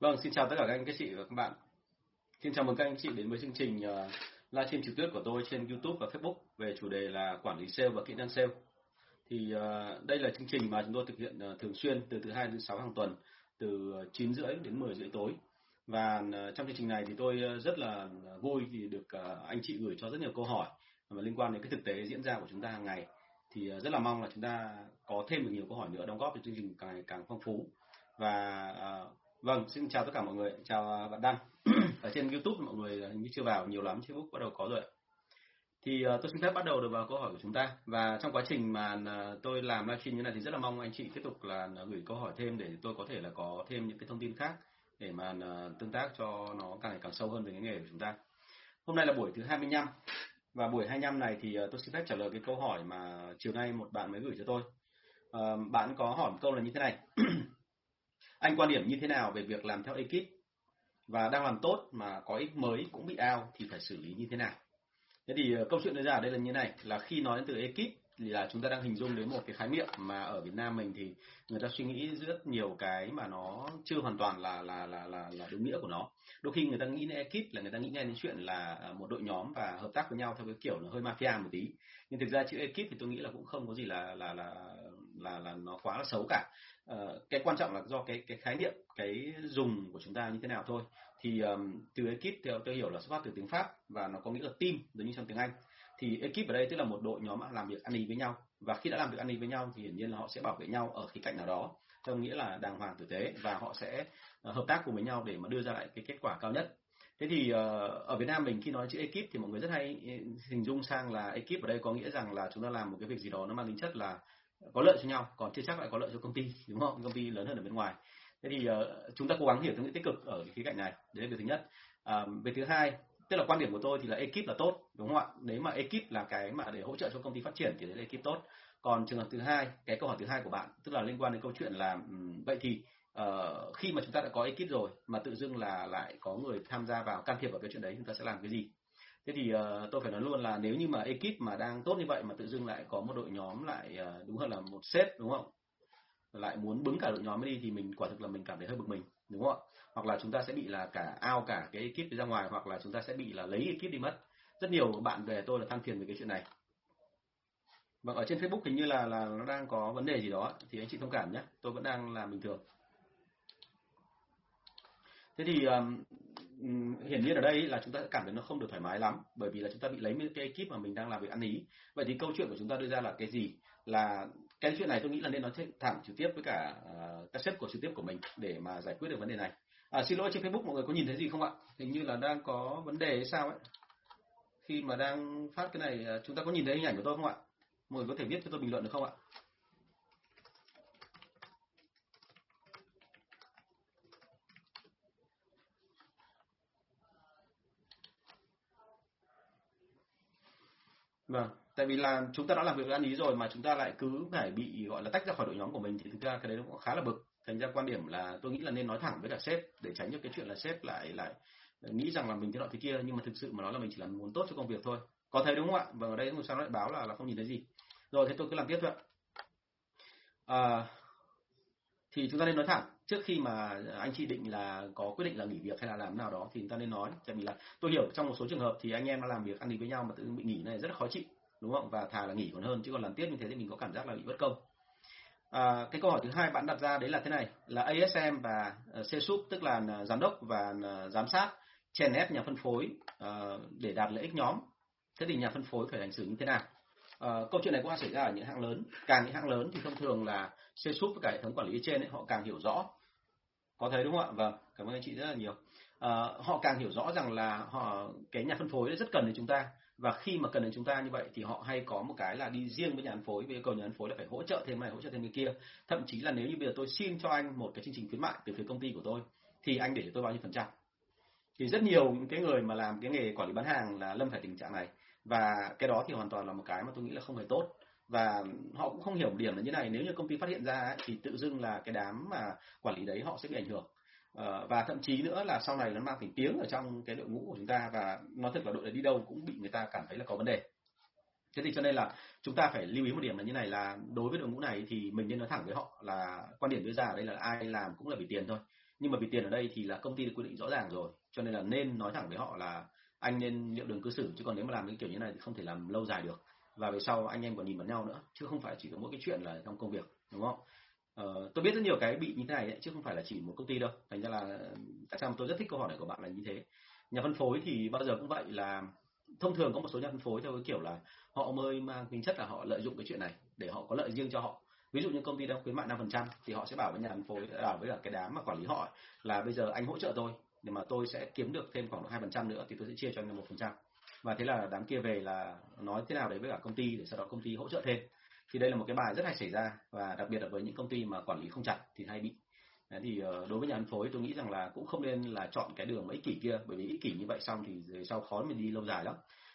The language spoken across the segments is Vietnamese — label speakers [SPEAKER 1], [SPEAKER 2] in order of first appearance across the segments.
[SPEAKER 1] Vâng, xin chào tất cả các anh các chị và các bạn. Xin chào mừng các anh chị đến với chương trình uh, livestream trực tiếp của tôi trên YouTube và Facebook về chủ đề là quản lý sale và kỹ năng sale. Thì uh, đây là chương trình mà chúng tôi thực hiện uh, thường xuyên từ thứ hai đến sáu hàng tuần, từ 9 rưỡi đến 10 rưỡi tối. Và trong chương trình này thì tôi rất là vui vì được anh chị gửi cho rất nhiều câu hỏi mà liên quan đến cái thực tế diễn ra của chúng ta hàng ngày. Thì rất là mong là chúng ta có thêm được nhiều câu hỏi nữa đóng góp cho chương trình càng càng phong phú. Và Vâng, xin chào tất cả mọi người, chào à, bạn Đăng. ở trên YouTube mọi người hình như chưa vào nhiều lắm, Facebook bắt đầu có rồi. Thì uh, tôi xin phép bắt đầu được vào câu hỏi của chúng ta và trong quá trình mà uh, tôi làm livestream như này thì rất là mong anh chị tiếp tục là uh, gửi câu hỏi thêm để tôi có thể là có thêm những cái thông tin khác để mà uh, tương tác cho nó càng ngày càng sâu hơn về cái nghề của chúng ta. Hôm nay là buổi thứ 25 và buổi 25 này thì uh, tôi xin phép trả lời cái câu hỏi mà chiều nay một bạn mới gửi cho tôi. Uh, bạn có hỏi một câu là như thế này. Anh quan điểm như thế nào về việc làm theo ekip và đang làm tốt mà có ích mới cũng bị ao thì phải xử lý như thế nào? Thế thì ờ, câu chuyện đưa ra ở đây là như này, là khi nói đến từ ekip thì là chúng ta đang hình dung đến một cái khái niệm mà ở Việt Nam mình thì người ta suy nghĩ rất nhiều cái mà nó chưa hoàn toàn là là là là, là đúng nghĩa của nó. Đôi khi người ta nghĩ đến ekip là người ta nghĩ ngay đến chuyện là ờ, một đội nhóm và hợp tác với nhau theo cái kiểu nó hơi mafia một tí. Nhưng thực ra chữ ekip thì tôi nghĩ là cũng không có gì là là là là là nó quá là xấu cả uh, cái quan trọng là do cái cái khái niệm cái dùng của chúng ta như thế nào thôi. Thì um, từ ekip theo tôi hiểu là xuất phát từ tiếng pháp và nó có nghĩa là team giống như trong tiếng anh. Thì ekip ở đây tức là một đội nhóm làm việc ăn ý với nhau. Và khi đã làm việc ăn ý với nhau thì hiển nhiên là họ sẽ bảo vệ nhau ở khía cạnh nào đó theo nghĩa là đàng hoàng tử tế và họ sẽ uh, hợp tác cùng với nhau để mà đưa ra lại cái kết quả cao nhất. Thế thì uh, ở Việt Nam mình khi nói chữ ekip thì mọi người rất hay ừ, hình dung sang là ekip ở đây có nghĩa rằng là chúng ta làm một cái việc gì đó nó mang tính chất là có lợi cho nhau còn chưa chắc lại có lợi cho công ty đúng không? Công ty lớn hơn ở bên ngoài. Thế thì uh, chúng ta cố gắng hiểu tương nghĩa tích cực ở khía cạnh này. Đấy là việc thứ nhất. À, uh, về thứ hai tức là quan điểm của tôi thì là ekip là tốt đúng không ạ? Nếu mà ekip là cái mà để hỗ trợ cho công ty phát triển thì đấy là ekip tốt. Còn trường hợp thứ hai cái câu hỏi thứ hai của bạn tức là liên quan đến câu chuyện là um, vậy thì uh, khi mà chúng ta đã có ekip rồi mà tự dưng là lại có người tham gia vào can thiệp vào cái chuyện đấy chúng ta sẽ làm cái gì? Thế thì uh, tôi phải nói luôn là nếu như mà ekip mà đang tốt như vậy mà tự dưng lại có một đội nhóm lại uh, đúng hơn là một sếp đúng không? Lại muốn bứng cả đội nhóm đi thì mình quả thực là mình cảm thấy hơi bực mình đúng không ạ? Hoặc là chúng ta sẽ bị là cả ao cả cái ekip đi ra ngoài hoặc là chúng ta sẽ bị là lấy ekip đi mất. Rất nhiều bạn về tôi là than phiền về cái chuyện này. Và ở trên facebook hình như là là nó đang có vấn đề gì đó thì anh chị thông cảm nhé tôi vẫn đang làm bình thường. Thế thì um, hiển nhiên ở đây là chúng ta cảm thấy nó không được thoải mái lắm bởi vì là chúng ta bị lấy cái ekip mà mình đang làm việc ăn ý. Vậy thì câu chuyện của chúng ta đưa ra là cái gì? Là cái chuyện này tôi nghĩ là nên nói thẳng trực tiếp với cả uh, các sếp của trực tiếp của mình để mà giải quyết được vấn đề này. À, xin lỗi trên facebook mọi người có nhìn thấy gì không ạ? Hình như là đang có vấn đề hay sao ấy. Khi mà đang phát cái này ờ, chúng ta có nhìn thấy hình ảnh của tôi không ạ? Mọi người có thể viết cho tôi bình luận được không ạ? Vâng, tại vì là chúng ta đã làm việc ăn ý rồi mà chúng ta lại cứ phải bị gọi là tách ra khỏi đội nhóm của mình thì thực ra cái đấy nó cũng khá là bực. Thành ra quan điểm là tôi nghĩ là nên nói thẳng với cả sếp để tránh cho cái chuyện là sếp lại lại nghĩ rằng là mình thế nọ thế kia nhưng mà thực sự mà nói là mình chỉ là muốn tốt cho công việc thôi. Có thấy đúng không ạ? Vâng ở đây một sao lại báo là là không nhìn thấy gì. Rồi thế tôi cứ làm tiếp thôi ạ. À, thì chúng ta nên nói thẳng trước khi mà anh chị định là có quyết định là nghỉ việc hay là làm nào đó thì chúng ta nên nói. Tại vì là tôi hiểu trong một số trường hợp thì anh em đã làm việc ăn đi với nhau mà tự bị nghỉ này rất là khó chịu đúng không? Và thà là nghỉ còn hơn chứ còn làm tiếp như thế thì mình có cảm giác là bị bất công. À, cái câu hỏi thứ hai bạn đặt ra đấy là thế này là ASM và uh, CSUP tức là ờ, giám đốc và ờ, giám sát chèn ép nhà phân phối uh, để đạt lợi ích nhóm. Thế thì nhà phân phối phải hành xử như thế nào? Uh, câu chuyện này cũng xảy ra ở những hãng lớn. Càng những hãng lớn thì thông thường là C súp với cả hệ thống quản lý trên ấy, họ càng hiểu rõ có thấy đúng không ạ? Vâng cảm ơn anh chị rất là nhiều. À, họ càng hiểu rõ rằng là họ cái nhà phân phối rất cần đến chúng ta. Và khi mà cần đến chúng ta như vậy thì họ hay có một cái là đi riêng với nhà phân phối với yêu cầu nhà phân phối là phải hỗ trợ thêm này hỗ trợ thêm cái kia. Thậm chí là nếu như bây giờ tôi xin cho anh một cái chương trình khuyến mại từ phía công ty của tôi thì anh để cho tôi bao nhiêu phần trăm? Thì rất nhiều những cái người mà làm cái nghề quản lý bán hàng là lâm phải tình trạng này. Và cái đó thì hoàn toàn là một cái mà tôi nghĩ là không hề tốt và họ cũng không hiểu điểm là như này. Nếu như công ty phát hiện ra thì tự dưng là cái đám mà quản lý đấy họ sẽ bị ảnh hưởng. Ờ, và thậm chí nữa là sau này nó mang tính tiếng ở trong cái đội ngũ của chúng ta và nói thật là đội đấy đi đâu cũng bị người ta cảm thấy là có vấn đề. Thế thì cho nên là chúng ta phải lưu ý một điểm là như này là đối với đội ngũ này thì mình nên nói thẳng với họ là quan điểm đưa ra ở đây là ai làm cũng là vì tiền thôi. Nhưng mà vì tiền ở đây thì là công ty được quy định rõ ràng rồi. Cho nên là nên nói thẳng với họ là anh nên liệu đường cư xử. Chứ còn nếu mà làm cái kiểu như này thì không thể làm lâu dài được và về sau anh em còn nhìn vào nhau nữa chứ không phải chỉ có mỗi cái chuyện là trong công việc đúng không? Ờ, tôi biết rất nhiều cái bị như thế này ấy, chứ không phải là chỉ một công ty đâu. Thành ra là tại sao tôi rất thích câu hỏi này của bạn là như thế? Nhà phân phối thì bao giờ cũng vậy là thông thường có một số nhà phân phối theo cái kiểu là họ mới mang tính chất là họ lợi dụng cái chuyện này để họ có lợi riêng cho họ. Ví dụ như công ty đang khuyến mại năm phần trăm thì họ sẽ bảo với nhà phân phối bảo với cả cái đám mà quản lý họ là bây giờ anh hỗ trợ tôi để mà tôi sẽ kiếm được thêm khoảng hai phần trăm nữa thì tôi sẽ chia cho anh một phần trăm và thế là đám kia về là nói thế nào đấy với cả công ty để sau đó công ty hỗ trợ thêm. Thì đây là một cái bài rất hay xảy ra và đặc biệt là với những công ty mà quản lý không chặt thì hay bị. Đấy, thì ờ, đối với nhà phân phối tôi nghĩ rằng là cũng không nên là chọn cái đường ích kỷ kia, bởi vì ích kỷ như vậy xong thì về sau khó mình đi lâu dài lắm.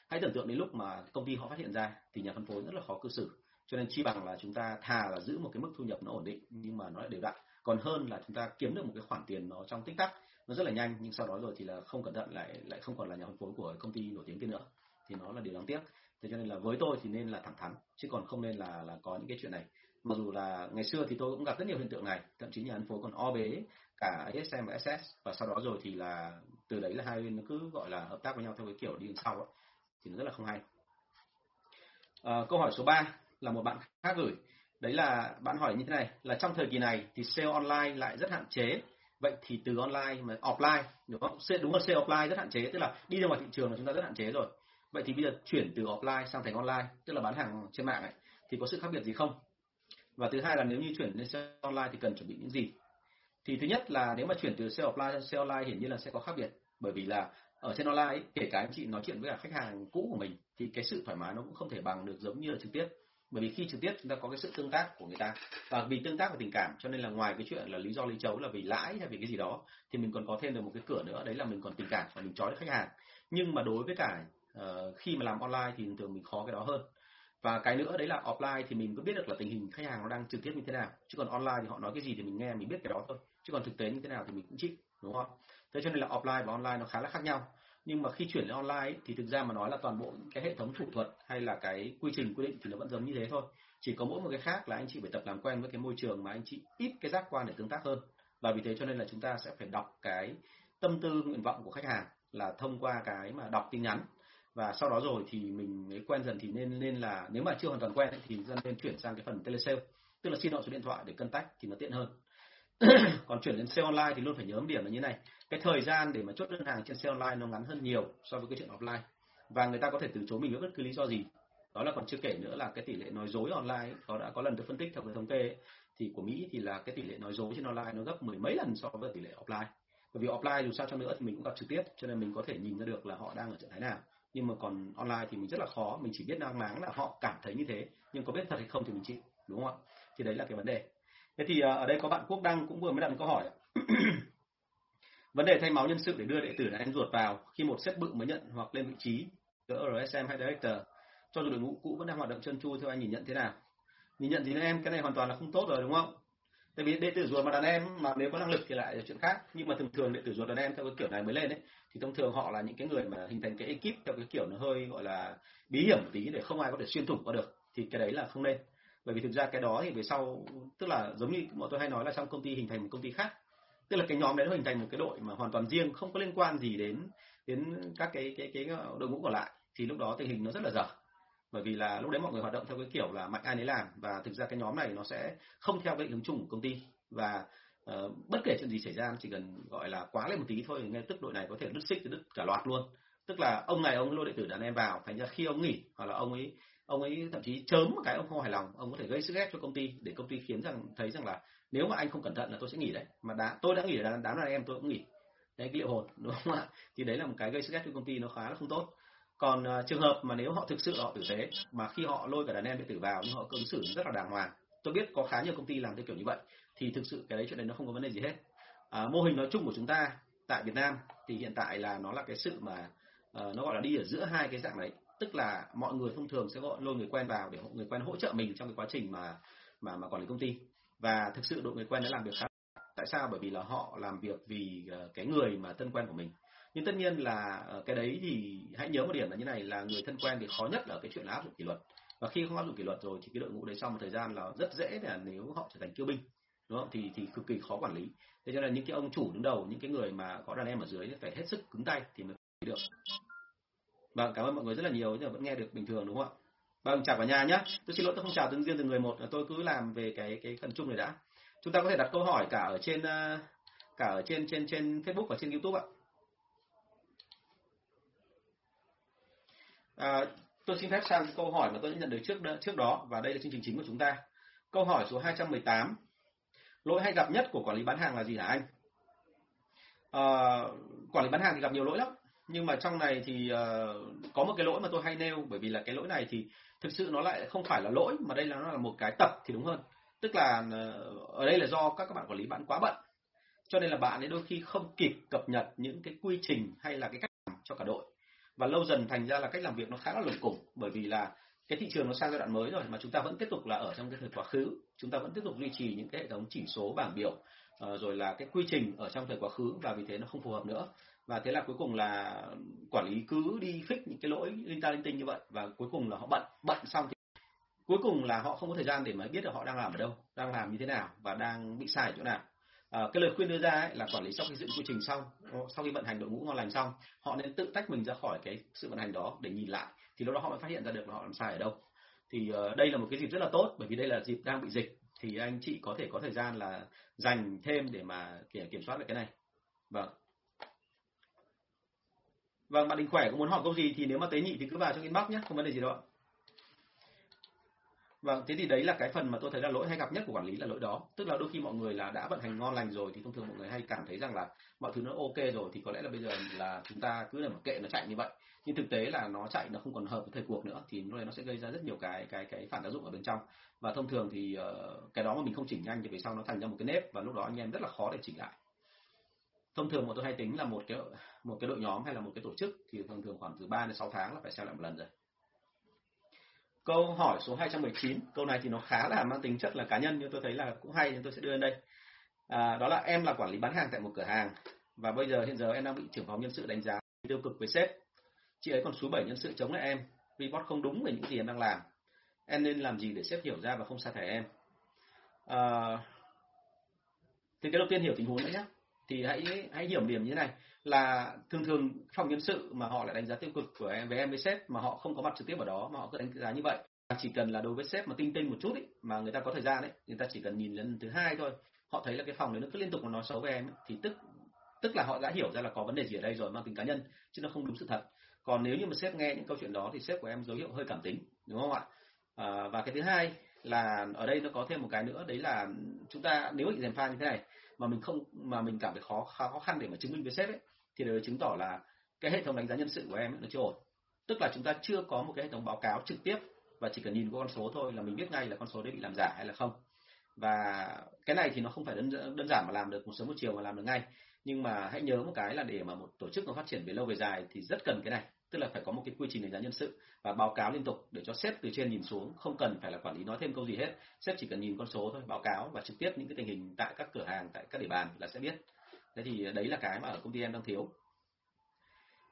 [SPEAKER 1] Hãy tưởng tượng đến lúc mà công ty họ phát hiện ra thì nhà phân phối rất là khó cư xử. Cho nên chi bằng là chúng ta thà là giữ một cái mức thu nhập nó ổn định nhưng mà nó lại đều đặn. Còn hơn là chúng ta kiếm được một cái khoản tiền nó trong tích tắc nó rất là nhanh nhưng sau đó rồi thì là không cẩn thận lại lại không còn là nhà phân phối của công ty nổi tiếng kia nữa. Thì nó là điều đáng tiếc. Thế cho nên là với tôi thì nên là thẳng thắn chứ còn không nên là là có những cái chuyện này. Mặc dù là ngày xưa thì tôi cũng gặp rất nhiều hiện tượng này thậm chí nhà phân phối còn o bế cả ASM và SS và sau đó rồi thì là từ đấy là hai bên nó cứ gọi là hợp tác với nhau theo cái kiểu đi đằng sau ấy, thì nó rất là không hay. À, câu hỏi số 3 là một bạn khác gửi. Đấy là bạn hỏi như thế này là trong thời kỳ này thì sale online lại rất hạn chế vậy thì từ online mà offline đúng không? Đúng là sale offline rất hạn chế tức là đi ra ngoài thị trường là chúng ta rất hạn chế rồi. Vậy thì bây giờ chuyển từ offline sang thành online tức là bán hàng trên mạng ấy, thì có sự khác biệt gì không? Và thứ hai là nếu như chuyển lên sale online thì cần chuẩn bị những gì? Thì thứ nhất là nếu mà chuyển từ sale offline sang sale online hiển nhiên là sẽ có khác biệt bởi vì là ở trên online ấy, kể cả anh chị nói chuyện với cả khách hàng cũ của mình thì cái sự thoải mái nó cũng không thể bằng được giống như là trực tiếp bởi vì khi trực tiếp chúng ta có cái sự tương tác của người ta. Và vì tương tác và tình cảm cho nên là ngoài cái chuyện là lý do lý chấu là vì lãi hay vì cái gì đó thì mình còn có thêm được một cái cửa nữa đấy là mình còn tình cảm và mình trói được khách hàng. Nhưng mà đối với cả uh, khi mà làm online thì thường mình khó cái đó hơn. Và cái nữa đấy là offline thì mình có biết được là tình hình khách hàng nó đang trực tiếp như thế nào. Chứ còn online thì họ nói cái gì thì mình nghe mình biết cái đó thôi. Chứ còn thực tế như thế nào thì mình cũng chịu đúng không? Thế cho nên là offline và online nó khá là khác nhau nhưng mà khi chuyển lên online ấy, thì thực ra mà nói là toàn bộ cái hệ thống thủ thuật hay là cái quy trình quy định thì nó vẫn giống như thế thôi. Chỉ có mỗi một cái khác là anh chị phải tập làm quen với cái môi trường mà anh chị ít cái giác quan để tương tác hơn. Và vì thế cho nên là chúng ta sẽ phải đọc cái tâm tư nguyện vọng của khách hàng là thông qua cái mà đọc tin nhắn. Và sau đó rồi thì mình mới quen dần thì nên nên là nếu mà chưa hoàn toàn quen ấy, thì dân nên chuyển sang cái phần telesale tức là xin họ số điện thoại để cân tách thì nó tiện hơn. còn chuyển đến sale online thì luôn phải nhớ một điểm là như này. Cái thời gian để mà chốt đơn hàng trên sale online nó ngắn hơn nhiều so với cái chuyện offline. Và người ta có thể từ chối mình với bất cứ lý do gì. Đó là còn chưa kể nữa là cái tỷ lệ nói dối online có đã có lần tôi phân tích theo cái thống kê ấy, thì của Mỹ thì là cái tỷ lệ nói dối trên online nó gấp mười mấy lần so với tỷ lệ offline. Bởi vì offline dù sao cho nữa thì mình cũng gặp trực tiếp cho nên mình có thể nhìn ra được là họ đang ở trạng thái nào. Nhưng mà còn online thì mình rất là khó mình chỉ biết đang máng là họ cảm thấy như thế. Nhưng có biết thật hay không thì mình chịu đúng không ạ? Thì đấy là cái vấn đề thế thì ờ, ở đây có bạn quốc đăng cũng vừa mới đặt một câu hỏi vấn đề thay máu nhân sự để đưa đệ tử là ruột vào khi một sếp bự mới nhận hoặc lên vị trí cỡ RSM hay director. Cho dù đội ngũ cũ vẫn đang hoạt động chân chu theo anh nhìn nhận thế nào? Nhìn nhận gì nữa em, cái này hoàn toàn là không tốt rồi, đúng không? Tại vì đệ tử ruột mà đàn em mà nếu có năng lực thì lại là chuyện khác. Nhưng mà thường thường đệ tử ruột đàn em theo cái kiểu này mới lên ấy, thì thông thường họ là những cái người mà hình thành cái ekip theo cái kiểu nó hơi, gọi là, bí hiểm một tí để không ai có thể xuyên thủng qua được. Thì cái đấy là không nên bởi vì thực ra cái đó thì về sau tức là giống như bọn tôi hay nói là trong công ty hình thành một công ty khác. Tức là cái nhóm đấy nó hình thành một cái đội mà hoàn toàn riêng không có liên quan gì đến đến các cái cái cái đội ngũ còn lại. Thì lúc đó tình hình nó rất là dở. Bởi vì là lúc đấy mọi người hoạt động theo cái kiểu là mạnh ai nấy làm. Và thực ra cái nhóm này nó sẽ không theo cái hướng chung của công ty. Và uh, bất kể chuyện gì xảy ra chỉ cần gọi là quá lên một tí thôi ngay tức đội này có thể đứt xích đứt cả loạt luôn. Tức là ông này ông lôi đệ tử đàn em vào thành ra khi ông nghỉ hoặc là ông ấy ông ấy thậm chí chớm một cái ông không hài lòng ông có thể gây sức ép cho công ty để công ty khiến rằng thấy rằng là nếu mà anh không cẩn thận là tôi sẽ nghỉ đấy. Mà đã tôi đã nghỉ là đám đàn em tôi cũng nghỉ. Đấy cái liệu hồn đúng không ạ? Thì đấy là một cái gây sức ép cho công ty nó khá là không tốt. Còn uh, trường hợp mà nếu họ thực sự họ tử tế mà khi họ lôi cả đàn em đệ tử vào nhưng họ ứng xử rất là đàng hoàng tôi biết có khá nhiều công ty làm theo kiểu như vậy thì thực sự cái đấy chuyện đấy nó không có vấn đề gì hết. À, mô hình nói chung của chúng ta tại Việt Nam thì hiện tại là nó là cái sự mà uh, nó gọi là đi ở giữa hai cái dạng đấy tức là mọi người thông thường sẽ gọi lôi người quen vào để người quen hỗ trợ mình trong cái quá trình mà mà mà quản lý công ty. Và thực sự đội người quen đã làm việc khá tại sao? Bởi vì là họ làm việc vì ờ, cái người mà thân quen của mình. Nhưng tất nhiên là ờ, cái đấy thì hãy nhớ một điểm là như này, là người thân quen thì khó nhất là cái chuyện là áp dụng kỷ luật. Và khi không áp dụng kỷ luật rồi thì cái đội ngũ đấy sau một thời gian là rất dễ là nếu họ trở thành kiêu binh, đúng không? Thì thì cực kỳ khó quản lý. Thế cho nên những cái ông chủ đứng đầu, những cái người mà có đàn em ở dưới phải hết sức cứng tay thì mới được vâng cảm ơn mọi người rất là nhiều nhưng mà vẫn nghe được bình thường đúng không ạ? Vâng chào cả nhà nhé tôi xin lỗi tôi không chào từng riêng từng người một tôi cứ làm về cái cái phần chung này đã. Chúng ta có thể đặt câu hỏi cả ở trên à, cả ở trên trên trên Facebook và trên YouTube ạ. À, tôi xin phép sang câu hỏi mà tôi đã nhận được trước trước đó và đây là chương trình chính của chúng ta. Câu hỏi số 218 lỗi hay gặp nhất của quản lý bán hàng là gì hả anh? À, quản lý bán hàng thì gặp nhiều lỗi lắm nhưng mà trong này thì uh, có một cái lỗi mà tôi hay nêu bởi vì là cái lỗi này thì thực sự nó lại không phải là lỗi mà đây là nó là một cái tập thì đúng hơn. Tức là uh, ở đây là do các các bạn quản lý bạn quá bận. Cho nên là bạn ấy đôi khi không kịp cập nhật những cái quy trình hay là cái cách làm cho cả đội. Và lâu dần thành ra là cách làm việc nó khá là lủng củng bởi vì là cái thị trường nó sang giai đoạn mới rồi mà chúng ta vẫn tiếp tục là ở trong cái thời quá khứ. Chúng ta vẫn tiếp tục duy trì những cái hệ thống chỉ số bảng biểu ờ, rồi là cái quy trình ở trong thời quá khứ và vì thế nó không phù hợp nữa và thế là cuối cùng là quản lý cứ đi fix những cái lỗi linh ta linh tinh như vậy và cuối cùng là họ bận bận xong thì cuối cùng là họ không có thời gian để mà biết được họ đang làm ở đâu đang làm như thế nào và đang bị sai ở chỗ nào. À, cái lời khuyên đưa ra ấy là quản lý sau khi dựng quy trình xong ờ, sau khi vận hành đội ngũ ngon lành xong họ nên tự tách mình ra khỏi cái sự vận hành đó để nhìn lại thì lúc đó họ mới phát hiện ra được là họ làm sai ở đâu. Thì uh, đây là một cái dịp rất là tốt bởi vì đây là dịp đang bị dịch thì anh chị có thể có thời gian là dành thêm để mà kiểm kiểm soát được cái này. Vâng vâng bạn đình khỏe có muốn hỏi câu gì thì nếu mà tế nhị thì cứ vào trong inbox nhé không vấn đề gì đâu ạ Vâng, thế thì đấy là cái phần mà tôi thấy là lỗi hay gặp nhất của quản lý là lỗi đó. Tức là đôi khi mọi người là đã vận hành ngon lành rồi thì thông thường mọi người hay cảm thấy rằng là mọi thứ nó ok rồi thì có lẽ là bây giờ là chúng ta cứ là mặc kệ nó chạy như vậy. Nhưng thực tế là nó chạy nó không còn hợp với thời cuộc nữa thì lúc này nó sẽ gây ra rất nhiều cái cái cái phản tác dụng ở bên trong. Và thông thường thì uh, cái đó mà mình không chỉnh nhanh thì về sau nó thành ra một cái nếp và lúc đó anh em rất là khó để chỉnh lại. Thông thường bọn tôi hay tính là một cái một cái đội nhóm hay là một cái tổ chức thì thường thường khoảng từ 3 đến 6 tháng là phải xem lại một lần rồi. Câu hỏi số 219, câu này thì nó khá là mang tính chất là cá nhân nhưng tôi thấy là cũng hay nên tôi sẽ đưa lên đây. À, đó là em là quản lý bán hàng tại một cửa hàng và bây giờ hiện giờ em đang bị trưởng phòng nhân sự đánh giá tiêu cực với sếp. Chị ấy còn số 7 nhân sự chống lại em, report không đúng về những gì em đang làm. Em nên làm gì để sếp hiểu ra và không sa thải em? À, thì cái đầu tiên hiểu tình huống đấy nhé. Thì hãy hãy hiểu điểm như thế này là thường thường phòng nhân sự mà họ lại đánh giá tiêu cực của em với em với sếp mà họ không có mặt trực tiếp ở đó mà họ cứ đánh giá như vậy. Chỉ cần là đối với sếp mà tinh tinh một chút ý, mà người ta có thời gian đấy người ta chỉ cần nhìn lần thứ hai thôi họ thấy là cái phòng đấy nó cứ liên tục mà nói xấu về em ấy, thì tức tức là họ đã hiểu ra là có vấn đề gì ở đây rồi mang tính cá nhân chứ nó không đúng sự thật. Còn nếu như mà sếp nghe những câu chuyện đó thì sếp của em dấu hiệu hơi cảm tính đúng không ạ? À, và cái thứ hai là ở đây nó có thêm một cái nữa đấy là chúng ta nếu bị dèm pha như thế này mà mình không mà mình cảm thấy khó khó khăn để mà chứng minh với sếp ấy thì điều chứng tỏ là cái hệ thống đánh giá nhân sự của em ấy, nó chưa ổn. Tức là chúng ta chưa có một cái hệ thống báo cáo trực tiếp và chỉ cần nhìn qua con số thôi là mình biết ngay là con số đấy bị làm giả hay là không. Và cái này thì nó không phải đơn, đơn giản mà làm được một sớm một chiều mà làm được ngay. Nhưng mà hãy nhớ một cái là để mà một tổ chức nó phát triển về lâu về dài thì rất cần cái này tức là phải có một cái quy trình đánh giá nhân sự và báo cáo liên tục để cho sếp từ trên nhìn xuống, không cần phải là quản lý nói thêm câu gì hết. Sếp chỉ cần nhìn con số thôi, báo cáo và trực tiếp những cái tình hình tại các cửa hàng, tại các địa bàn là sẽ biết. Thế thì đấy là cái mà ở công ty em đang thiếu.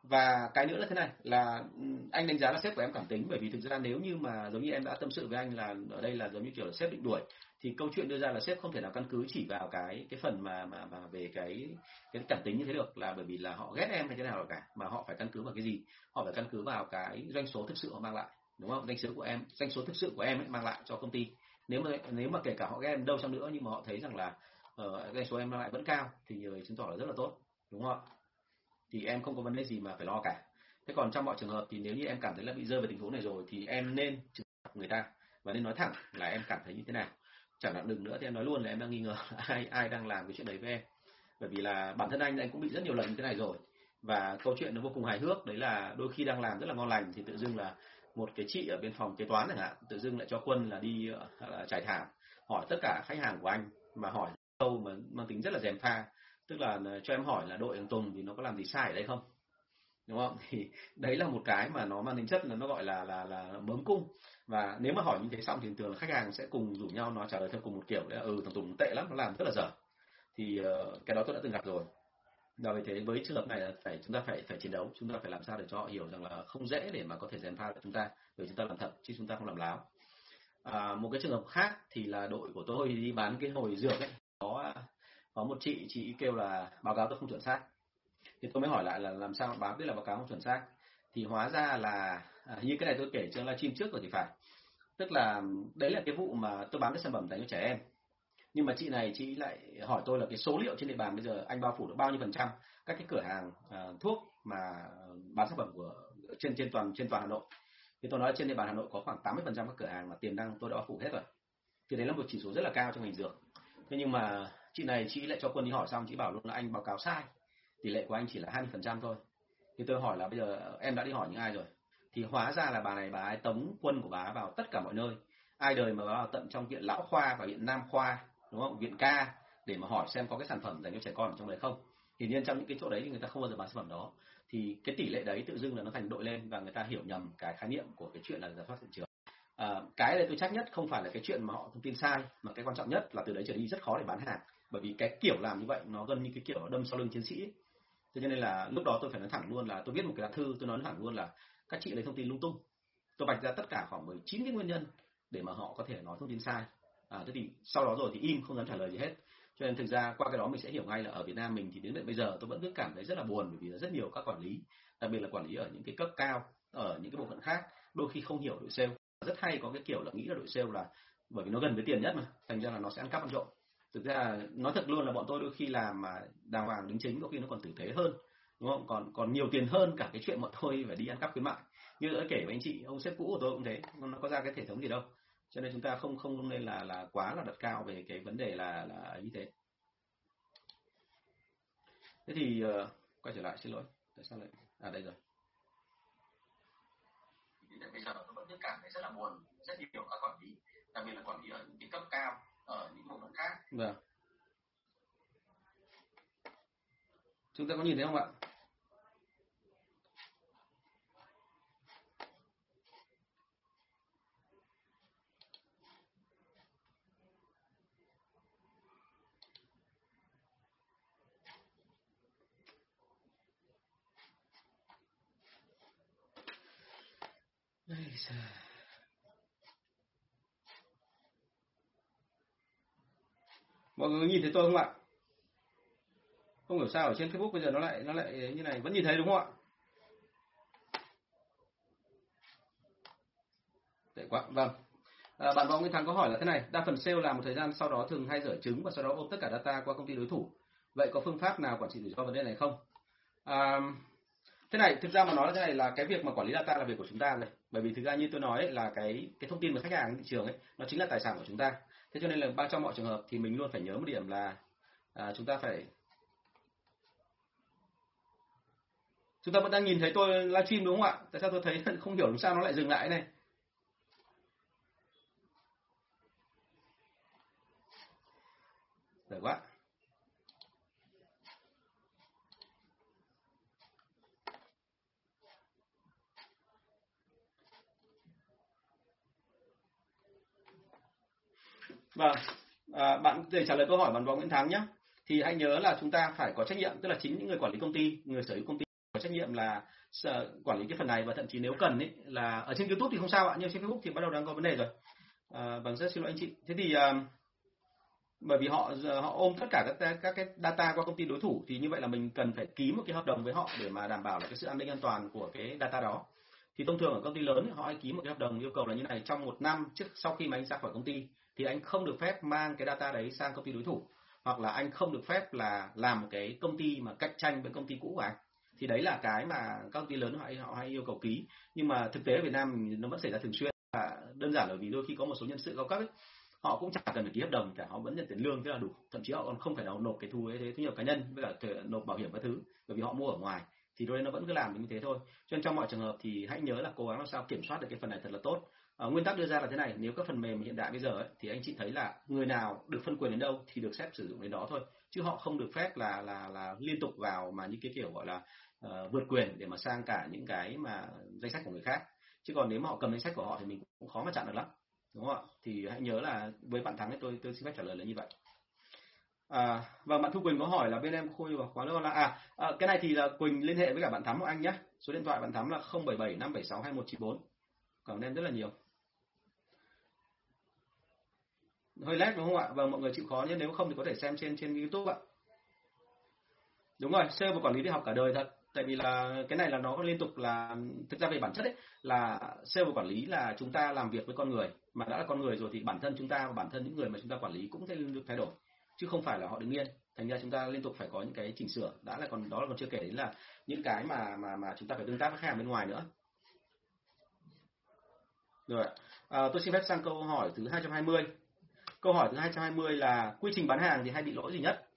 [SPEAKER 1] Và cái nữa là thế này, là ừ, anh đánh giá là sếp của em cảm tính, bởi vì thực ra nếu như mà giống như em đã tâm sự với anh là ở đây là giống như kiểu là sếp định đuổi thì câu chuyện đưa ra là sếp không thể nào căn cứ chỉ vào cái cái phần mà mà mà về cái cái cảm tính như thế được là bởi vì là họ ghét em hay thế nào cả mà họ phải căn cứ vào cái gì? Họ phải căn cứ vào cái doanh số thực sự họ mang lại đúng không? Doanh số của em doanh số thực sự của em ấy mang lại cho công ty. Nếu mà nếu mà kể cả họ ghét em đâu chăng nữa nhưng mà họ thấy rằng là uh, doanh số em mang lại vẫn cao thì người chứng tỏ là rất là tốt đúng không ạ? Thì em không có vấn đề gì mà phải lo cả. Thế còn trong mọi trường hợp thì nếu như em cảm thấy là bị rơi vào tình huống này rồi thì em nên trừng người ta và nên nói thẳng là em cảm thấy như thế nào? Chẳng hạn đừng nữa thì em nói luôn là em đang nghi ngờ ai ai đang làm cái chuyện đấy với em. Bởi vì là bản thân anh anh cũng bị rất nhiều lần như thế này rồi. Và câu chuyện nó vô cùng hài hước, đấy là đôi khi đang làm rất là ngon lành thì tự dưng là một cái chị ở bên phòng kế toán chẳng hạn, tự dưng lại cho quân là đi là trải thảm, hỏi tất cả khách hàng của anh mà hỏi câu mà mang tính rất là dèm pha. Tức là ờ, cho em hỏi là đội thằng Tùng thì nó có làm gì sai ở đây không? Đúng không? Thì đấy là một cái mà nó mang tính chất là nó gọi là là là mớm cung và nếu mà hỏi như thế xong thì thường là khách hàng sẽ cùng rủ nhau nó trả lời theo cùng một kiểu đấy là ừ thằng Tùng tệ lắm nó làm rất là dở. Thì uh, cái đó tôi đã từng gặp rồi. Và vì thế với trường hợp này là phải chúng ta phải phải chiến đấu chúng ta phải làm sao để cho họ hiểu rằng là không dễ để mà có thể gièm pha được chúng ta bởi chúng ta làm thật chứ chúng ta không làm láo. À, một cái trường hợp khác thì là đội của tôi đi bán cái hồi dược ấy có có một chị chị kêu là báo cáo tôi không chuẩn xác. Thì tôi mới hỏi lại là làm sao báo biết là báo cáo không chuẩn xác. Thì hóa ra là à, như cái này tôi kể trong livestream trước rồi thì phải. Tức là đấy là cái vụ mà tôi bán cái sản phẩm dành cho trẻ em. Nhưng mà chị này chị lại hỏi tôi là cái số liệu trên địa bàn bây giờ anh bao phủ được bao nhiêu phần trăm các cái cửa hàng uh, thuốc mà bán sản phẩm của trên trên toàn trên toàn Hà Nội. Thì tôi nói trên địa bàn Hà Nội có khoảng 80 phần trăm các cửa hàng mà tiềm năng tôi đã bao phủ hết rồi. Thì đấy là một chỉ số rất là cao trong ngành dược. Thế nhưng mà chị này chị lại cho quân đi hỏi xong chị bảo luôn là anh báo cáo sai. Tỷ lệ của anh chỉ là 20 phần trăm thôi. Thì tôi hỏi là bây giờ em đã đi hỏi những ai rồi? Thì hóa ra là bà này bà ấy tống quân của bà ấy vào tất cả mọi nơi. Ai đời mà vào tận trong viện lão khoa và viện nam khoa đúng không? Viện ca để mà hỏi xem có cái sản phẩm dành cho trẻ con ở trong đấy không? Hiển nhiên trong những cái chỗ đấy thì người ta không bao giờ bán sản phẩm đó. Thì cái tỷ lệ đấy tự dưng là nó thành đội lên và người ta hiểu nhầm cái khái niệm của cái chuyện là giả soát thị trường. À, cái này tôi chắc nhất không phải là cái chuyện mà họ thông tin sai mà cái quan trọng nhất là từ đấy trở đi rất khó để bán hàng. Bởi vì cái kiểu làm như vậy nó gần như cái kiểu đâm sau lưng chiến sĩ. Ấy. thế cho nên là lúc đó tôi phải nói thẳng luôn là tôi viết một cái lá thư tôi nói thẳng luôn là các chị lấy thông tin lung tung. Tôi vạch ra tất cả khoảng 19 cái nguyên nhân để mà họ có thể nói thông tin sai. À, thế thì sau đó rồi thì im không dám trả lời gì hết. Cho nên thực ra qua cái đó mình sẽ hiểu ngay là ở Việt Nam mình thì đến tận bây giờ tôi vẫn cứ cảm thấy rất là buồn bởi vì rất nhiều các quản lý đặc biệt là quản lý ở những cái cấp cao ở những cái bộ phận khác đôi khi không hiểu đội sale. Rất hay có cái kiểu là nghĩ là đội sale là bởi vì nó gần với tiền nhất mà thành ra là nó sẽ ăn cắp ăn trộm. Thực ra nói thật luôn là bọn tôi đôi khi làm mà đàng hoàng đính chính có khi nó còn tử tế hơn đúng không? Còn còn nhiều tiền hơn cả cái chuyện bọn tôi phải đi ăn cắp khuyến mại. Như đã kể với anh chị ông sếp cũ của tôi cũng thế nó có ra cái hệ thống gì đâu. Cho nên chúng ta không không nên là là quá là đặt cao về cái vấn đề là là như thế. Thế thì uh, quay trở lại xin lỗi. Tại sao lại à đây rồi. Bây giờ tôi vẫn cảm thấy rất là buồn rất nhiều các quản lý đặc biệt là quản lý ở những cái cấp cao ở những bộ phận khác. Vâng. Chúng ta có nhìn thấy không ạ mọi người nhìn thấy tôi không ạ? Không hiểu sao ở trên Facebook bây giờ nó lại nó lại như này vẫn nhìn thấy đúng không ạ? Tệ quá vâng. À, bạn võ Nguyễn Thắng có hỏi là thế này đa phần sale làm một thời gian sau đó thường hay dở trứng và sau đó ôm tất cả data qua công ty đối thủ. Vậy có phương pháp nào quản trị rủi ro vấn đề này không? À, thế này thực ra mà nói là thế này là cái việc mà quản lý data là việc của chúng ta rồi bởi vì thực ra như tôi nói ấy, là cái cái thông tin về khách hàng thị trường ấy nó chính là tài sản của chúng ta. Thế cho nên là ba trong mọi trường hợp thì mình luôn phải nhớ một điểm là à, chúng ta phải chúng ta vẫn đang nhìn thấy tôi livestream đúng không ạ? Tại sao tôi thấy không hiểu làm sao nó lại dừng lại này? Được quá. Vâng, à, bạn để trả lời câu hỏi bạn Võ Nguyễn Thắng nhé. Thì hãy nhớ là chúng ta phải có trách nhiệm, tức là chính những người quản lý công ty, người sở hữu công ty có trách nhiệm là quản lý cái phần này và thậm chí nếu cần ấy là ở trên YouTube thì không sao ạ, nhưng trên Facebook thì bắt đầu đang có vấn đề rồi. À, vâng rất xin lỗi anh chị. Thế thì à, bởi vì họ họ ôm tất cả các các cái data qua công ty đối thủ thì như vậy là mình cần phải ký một cái hợp đồng với họ để mà đảm bảo là cái sự an ninh an toàn của cái data đó thì thông thường ở công ty lớn họ hay ký một cái hợp đồng yêu cầu là như này trong một năm trước sau khi mà anh ra khỏi công ty thì anh không được phép mang cái data đấy sang công ty đối thủ hoặc là anh không được phép là làm một cái công ty mà cạnh tranh với công ty cũ của anh. Thì đấy là cái mà các công ty lớn họ họ hay yêu cầu ký. Nhưng mà thực tế ở Việt Nam nó vẫn xảy ra thường xuyên. Và đơn giản là vì đôi khi có một số nhân sự cao cấp ấy, họ cũng chẳng cần phải ký hợp đồng cả họ vẫn nhận tiền lương rất là đủ. Thậm chí họ còn không phải nào nộp cái thu ấy thế thu nhập cá nhân với cả nộp bảo hiểm các thứ bởi vì họ mua ở ngoài. Thì đôi nó vẫn cứ làm như thế thôi. Cho nên trong mọi trường hợp thì hãy nhớ là cố gắng làm sao kiểm soát được cái phần này thật là tốt à, nguyên tắc đưa ra là thế này nếu các phần mềm hiện đại bây giờ ấy, thì anh chị thấy là người nào được phân quyền đến đâu thì được phép sử dụng đến đó thôi. Chứ họ không được phép là là là liên tục vào mà những cái kiểu gọi là uh, vượt quyền để mà sang cả những cái mà danh sách của người khác. Chứ còn nếu mà họ cầm danh sách của họ thì mình cũng khó mà chặn được lắm đúng không ạ? Thì hãy nhớ là với bạn thắng ấy tôi tôi xin phép trả lời là như vậy. À, và bạn thu quỳnh có hỏi là bên em khôi vào khóa lớp là à, à cái này thì là quỳnh liên hệ với cả bạn thắm của anh nhé số điện thoại bạn thắm là 077 576 2194 cảm ơn em rất là nhiều. Hơi lag đúng không ạ? Vâng mọi người chịu khó nhé nếu không thì có thể xem trên trên youtube ạ. Đúng rồi sale và quản lý đi học cả đời thật. Tại vì là cái này là nó liên tục là thực ra về bản chất ấy là sale và quản lý là chúng ta làm việc với con người. Mà đã là con người rồi thì bản thân chúng ta và bản thân những người mà chúng ta quản lý cũng sẽ liên tục thay đổi. Chứ không phải là họ đứng yên. Thành ra chúng ta liên tục phải có những cái chỉnh sửa. Đã là còn đó là còn chưa kể đến là những cái mà mà mà chúng ta phải tương tác với khách hàng bên ngoài nữa. Rồi à, tôi xin phép sang câu hỏi thứ 220 câu hỏi thứ 220 là quy trình bán hàng thì hay bị lỗi gì nhất?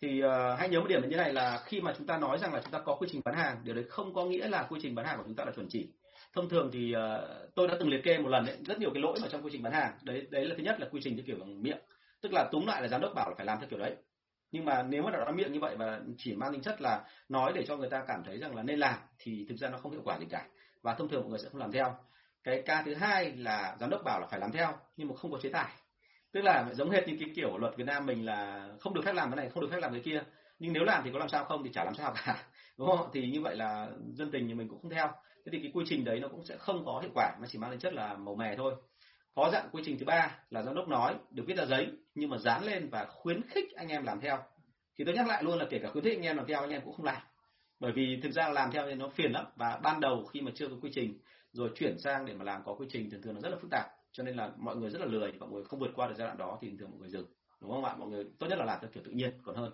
[SPEAKER 1] Thì uh, hãy nhớ một điểm như này là khi mà chúng ta nói rằng là chúng ta có quy trình bán hàng điều đấy không có nghĩa là quy trình bán hàng của chúng ta là chuẩn chỉ. Thông thường thì uh, tôi đã từng liệt kê một lần đấy rất nhiều cái lỗi mà trong quy trình bán hàng. Đấy đấy là thứ nhất là quy trình theo kiểu bằng miệng. Tức là túm lại là giám đốc bảo là phải làm theo kiểu đấy. Nhưng mà nếu mà đã nói miệng như vậy và chỉ mang tính chất là nói để cho người ta cảm thấy rằng là nên làm thì thực ra nó không hiệu quả gì cả. Và thông thường mọi người sẽ không làm theo. Cái ca thứ hai là giám đốc bảo là phải làm theo nhưng mà không có chế tài tức là giống hệt như cái kiểu luật Việt Nam mình là không được phép làm cái này, không được phép làm cái kia. Nhưng nếu làm thì có làm sao không thì chả làm sao cả, đúng không? Thì như vậy là dân tình thì mình cũng không theo. Thế thì cái quy trình đấy nó cũng sẽ không có hiệu quả, mà chỉ mang tính chất là màu mè thôi. Có dạng quy trình thứ ba là giám đốc nói, được viết ra giấy nhưng mà dán lên và khuyến khích anh em làm theo. Thì tôi nhắc lại luôn là kể cả khuyến khích anh em làm theo, anh em cũng không làm. Bởi vì thực ra làm theo thì nó phiền lắm. Và ban đầu khi mà chưa có quy trình, rồi chuyển sang để mà làm có quy trình, thường thường nó rất là phức tạp cho nên là mọi người rất là lười mọi người không vượt qua được giai đoạn đó thì thường mọi người dừng đúng không ạ? Mọi người tốt nhất là làm theo kiểu tự nhiên còn hơn.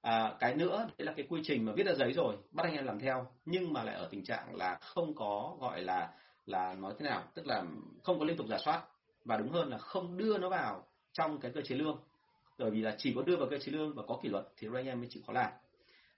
[SPEAKER 1] À, cái nữa đấy là cái quy trình mà viết ra giấy rồi bắt anh em làm theo nhưng mà lại ở tình trạng là không có gọi là là nói thế nào tức là không có liên tục giả soát. Và đúng hơn là không đưa nó vào trong cái cơ chế lương. Bởi vì là chỉ có đưa vào cơ chế lương và có kỷ luật thì anh em mới chịu khó làm.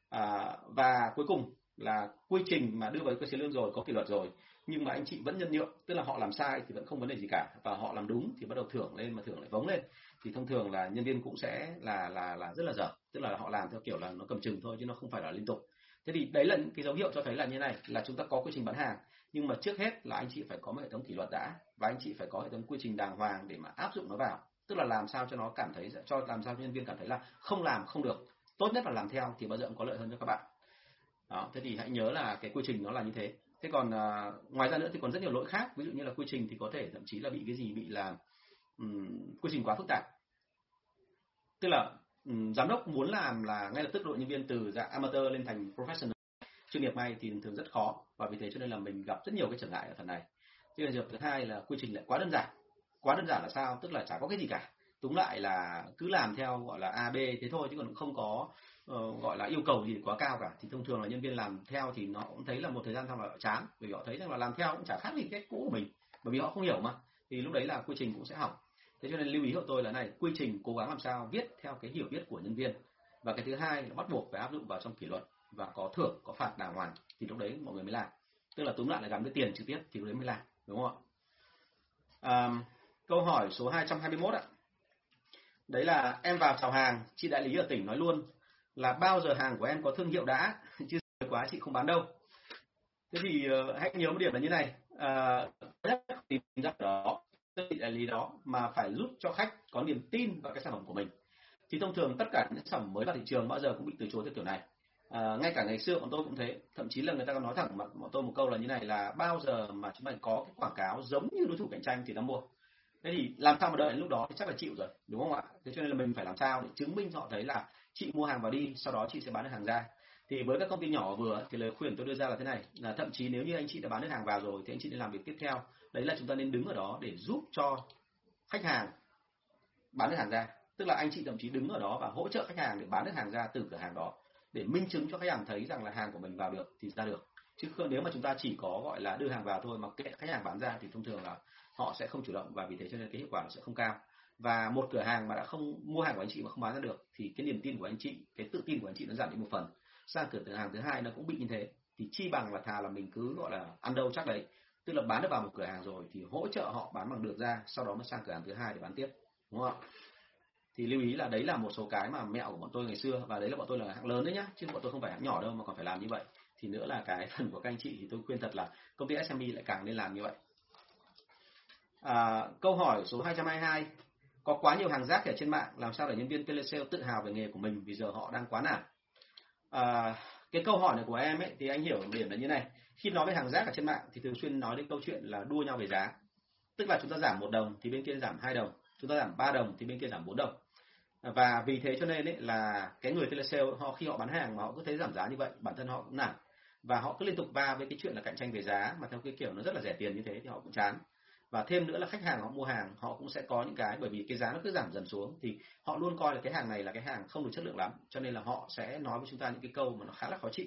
[SPEAKER 1] À, và cuối cùng là quy trình mà đưa vào cơ chế lương rồi, có kỷ luật rồi, nhưng mà anh chị vẫn nhân nhượng, tức là họ làm sai thì vẫn không vấn đề gì cả, và họ làm đúng thì bắt đầu thưởng lên mà thưởng lại vống lên. Thì thông thường là nhân viên cũng sẽ là là là rất là dở, tức là họ làm theo kiểu là nó cầm chừng thôi chứ nó không phải là liên tục. Thế thì đấy là những cái dấu hiệu cho thấy là như này, là chúng ta có quy trình bán hàng, nhưng mà trước hết là anh chị phải có một hệ thống kỷ luật đã, và anh chị phải có hệ thống quy trình đàng hoàng để mà áp dụng nó vào. Tức là làm sao cho nó cảm thấy, cho, làm sao cho nhân viên cảm thấy là không làm không được, tốt nhất là làm theo thì bao giờ cũng có lợi hơn cho các bạn đó thế thì hãy nhớ là cái quy trình nó là như thế. Thế còn à, ngoài ra nữa thì còn rất nhiều lỗi khác ví dụ như là quy trình thì có thể thậm chí là bị cái gì bị là um, quy trình quá phức tạp. Tức là um, giám đốc muốn làm là ngay lập tức đội nhân viên từ dạng amateur lên thành professional. Chuyên nghiệp ngay thì thường rất khó và vì thế cho nên là mình gặp rất nhiều cái trở ngại ở phần này. Thế là trường thứ hai là quy trình lại quá đơn giản. Quá đơn giản là sao? Tức là chả có cái gì cả. Túm lại là cứ làm theo gọi là a b thế thôi chứ còn không có uh, gọi là yêu cầu gì quá cao cả. Thì thông thường là nhân viên làm theo thì nó cũng thấy là một thời gian sau là chán bởi vì họ thấy rằng là làm theo cũng chả khác gì cái cũ của mình bởi vì họ không hiểu mà. Thì lúc đấy là quy trình cũng sẽ hỏng. Thế cho nên lưu ý của tôi là này quy trình cố gắng làm sao viết theo cái hiểu biết của nhân viên. Và cái thứ hai là bắt buộc phải áp dụng vào trong kỷ luật và có thưởng có phạt đàng hoàng. Thì lúc đấy mọi người mới làm. Tức là túm lại là gắn với tiền trực tiếp thì lúc đấy mới làm đúng không ạ? À, câu hỏi số 221 ạ. Đấy là em vào chào hàng chị đại lý ở tỉnh nói luôn là bao giờ hàng của em có thương hiệu đã chứ quá chị không bán đâu. Thế thì uh, hãy nhớ một điểm là như này uh, tìm ra đó chị đại lý đó mà phải giúp cho khách có niềm tin vào cái sản phẩm của mình. Thì thông thường tất cả những sản phẩm mới vào thị trường bao giờ cũng bị từ chối theo kiểu này. À, ngay cả ngày xưa bọn tôi cũng thế thậm chí là người ta còn nói thẳng mà bọn tôi một câu là như này là bao giờ mà chúng mày có cái quảng cáo giống như đối thủ cạnh tranh thì ta mua thế thì làm sao mà đợi đến lúc đó thì chắc là chịu rồi, đúng không ạ? Thế cho nên là mình phải làm sao để chứng minh cho họ thấy là chị mua hàng vào đi, sau đó chị sẽ bán được hàng ra. Thì với các công ty nhỏ vừa thì lời khuyên tôi đưa ra là thế này, là thậm chí nếu như anh chị đã bán được hàng vào rồi thì anh chị nên làm việc tiếp theo. Đấy là chúng ta nên đứng ở đó để giúp cho khách hàng bán được hàng ra. Tức là anh chị thậm chí đứng ở đó và hỗ trợ khách hàng để bán được hàng ra từ cửa hàng đó, để minh chứng cho khách hàng thấy rằng là hàng của mình vào được thì ra được. Chứ không nếu mà chúng ta chỉ có, gọi là, đưa hàng vào thôi mà kệ khách hàng bán ra thì thông thường là họ sẽ không chủ động và vì thế cho nên cái hiệu quả nó sẽ không cao. Và một cửa hàng mà đã không mua hàng của anh chị mà không bán ra được thì cái niềm tin của anh chị, cái tự tin của anh chị nó giảm đi một phần. Sang cửa hàng thứ hai nó cũng bị như thế. Thì chi bằng là thà là mình cứ, gọi là, ăn đâu chắc đấy. Tức là bán được vào một cửa hàng rồi thì hỗ trợ họ bán bằng được ra, sau đó mới sang cửa hàng thứ hai để bán tiếp. Đúng không ạ? Thì lưu ý là đấy là một số cái mà mẹo của bọn tôi ngày xưa và đấy là bọn tôi là hạng lớn đấy nhá, chứ bọn tôi không phải hạng nhỏ đâu mà còn phải làm như vậy. Thì nữa là cái phần của các anh chị thì tôi khuyên thật là công ty SME lại càng nên làm như vậy à, câu hỏi số 222 có quá nhiều hàng rác ở trên mạng làm sao để nhân viên telesale tự hào về nghề của mình vì giờ họ đang quá nản? À, cái câu hỏi này của em ấy thì anh hiểu điểm là như này. Khi nói về hàng rác ở trên mạng thì thường xuyên nói đến câu chuyện là đua nhau về giá. Tức là chúng ta giảm một đồng thì bên kia giảm hai đồng chúng ta giảm 3 đồng thì bên kia giảm 4 đồng. Và vì thế cho nên ấy là cái người telesale họ khi họ bán hàng mà họ cứ thấy giảm giá như vậy bản thân họ cũng nản. Và họ cứ liên tục va với cái chuyện là cạnh tranh về giá mà theo cái kiểu nó rất là rẻ tiền như thế thì họ cũng chán và thêm nữa là khách hàng họ mua hàng họ cũng sẽ có những cái bởi vì cái giá nó cứ giảm dần xuống thì họ luôn coi là cái hàng này là cái hàng không được chất lượng lắm cho nên là họ sẽ nói với chúng ta những cái câu mà nó khá là khó chịu.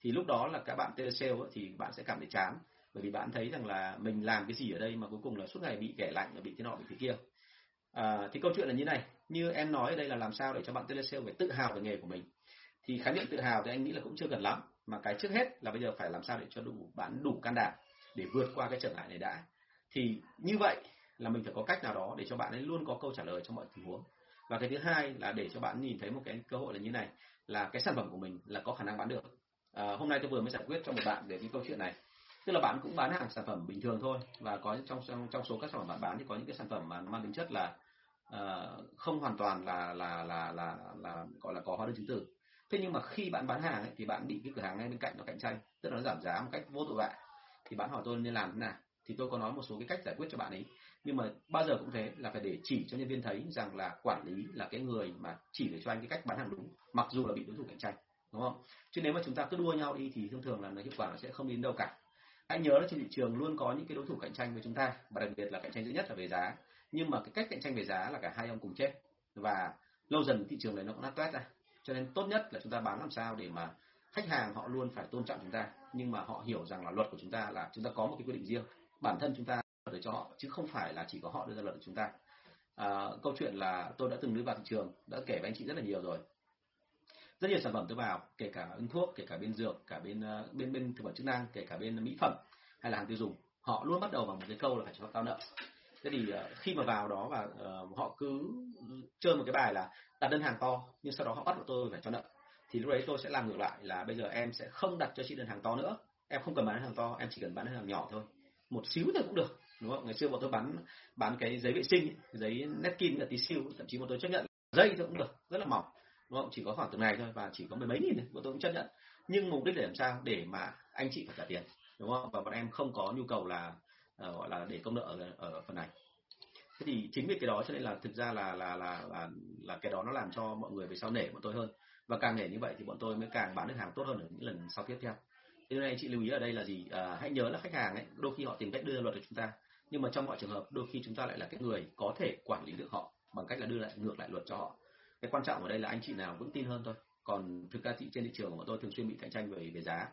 [SPEAKER 1] Thì lúc đó là các bạn telesale thì bạn sẽ cảm thấy chán bởi vì bạn thấy rằng là mình làm cái gì ở đây mà cuối cùng là suốt ngày bị kẻ lạnh bị thế nọ bị thế kia. À, thì câu chuyện là như này như em nói ở đây là làm sao để cho bạn telesale phải tự hào về nghề của mình. Thì khái niệm tự hào thì anh nghĩ là cũng chưa cần lắm mà cái trước hết là bây giờ phải làm sao để cho đủ bán đủ can đảm để vượt qua cái trở ngại này đã thì như vậy là mình phải có cách nào đó để cho bạn ấy luôn có câu trả lời trong mọi tình huống. Và cái thứ hai là để cho bạn nhìn thấy một cái cơ hội là như này là cái sản phẩm của mình là có khả năng bán được. À, hôm nay tôi vừa mới giải quyết cho một bạn về cái câu chuyện này. Tức là bạn cũng bán hàng sản phẩm bình thường thôi và có trong trong, trong số các sản phẩm bạn bán thì có những cái sản phẩm mà mang tính chất là uh, không hoàn toàn là là là là là gọi là có hóa đơn chứng từ. Thế nhưng mà khi bạn bán hàng ấy, thì bạn bị cái cửa hàng ngay bên cạnh nó cạnh tranh tức là nó giảm giá một cách vô tội vạ. Thì bạn hỏi tôi nên làm thế nào? Thì tôi có nói một số cái cách giải quyết cho bạn ấy. Nhưng mà bao giờ cũng thế, là phải để chỉ cho nhân viên thấy rằng là quản lý là cái người mà chỉ để cho anh cái cách bán hàng đúng, mặc dù là bị đối thủ cạnh tranh, đúng không? Chứ nếu mà chúng ta cứ đua nhau đi thì thông thường là nó hiệu quả nó sẽ không đến đâu cả. Hãy nhớ là trên thị trường luôn có những cái đối thủ cạnh tranh với chúng ta, và đặc biệt là cạnh tranh dữ nhất là về giá. Nhưng mà cái cách cạnh tranh về giá là cả hai ông cùng chết, và lâu dần thị trường này nó cũng nát toét ra. Cho nên tốt nhất là chúng ta bán làm sao để mà khách hàng họ luôn phải tôn trọng chúng ta, nhưng mà họ hiểu rằng là luật của chúng ta là chúng ta có một cái quyết định riêng bản thân chúng ta để cho họ chứ không phải là chỉ có họ đưa ra luật cho chúng ta. À, câu chuyện là tôi đã từng đưa vào thị trường đã kể với anh chị rất là nhiều rồi. Rất nhiều sản phẩm tôi vào kể cả ứng thuốc kể cả bên dược cả bên ờ, bên bên thực phẩm chức năng kể cả bên mỹ phẩm hay là hàng tiêu dùng. Họ luôn bắt đầu bằng một cái câu là phải cho tao nợ. Thế thì ờ, khi mà vào đó và uh, họ cứ chơi một cái bài là đặt đơn hàng to nhưng sau đó họ bắt tôi phải cho nợ thì lúc đấy tôi sẽ làm ngược lại là bây giờ em sẽ không đặt cho chị đơn hàng to nữa. Em không cần bán hàng to em chỉ cần bán đơn hàng nhỏ thôi một xíu thôi cũng được đúng không? Ngày xưa bọn tôi bán bán cái giấy vệ sinh giấy netkin là tí siêu thậm chí bọn tôi chấp nhận dây thôi cũng được rất là mỏng đúng không? Chỉ có khoảng từng này thôi và chỉ có mười mấy nghìn thôi bọn tôi cũng chấp nhận. Nhưng mục đích để làm sao? Để mà anh chị phải trả tiền đúng không? Và bọn em không có nhu cầu là uh, gọi là để công nợ ở, ở phần này. Thế thì chính vì cái đó cho nên là thực ra là là là là là cái đó nó làm cho mọi người về sau nể bọn tôi hơn. Và càng nể như vậy thì bọn tôi mới càng bán được hàng tốt hơn ở những lần sau tiếp theo thế nên anh chị lưu ý ở đây là gì? À, hãy nhớ là khách hàng ấy đôi khi họ tìm cách đưa luật cho chúng ta. Nhưng mà trong mọi trường hợp đôi khi chúng ta lại là cái người có thể quản lý được họ bằng cách là đưa lại ngược lại luật cho họ. Cái quan trọng ở đây là anh chị nào vững tin hơn thôi. Còn thực ra thị trên thị trường của bọn tôi thường xuyên bị cạnh tranh về về giá.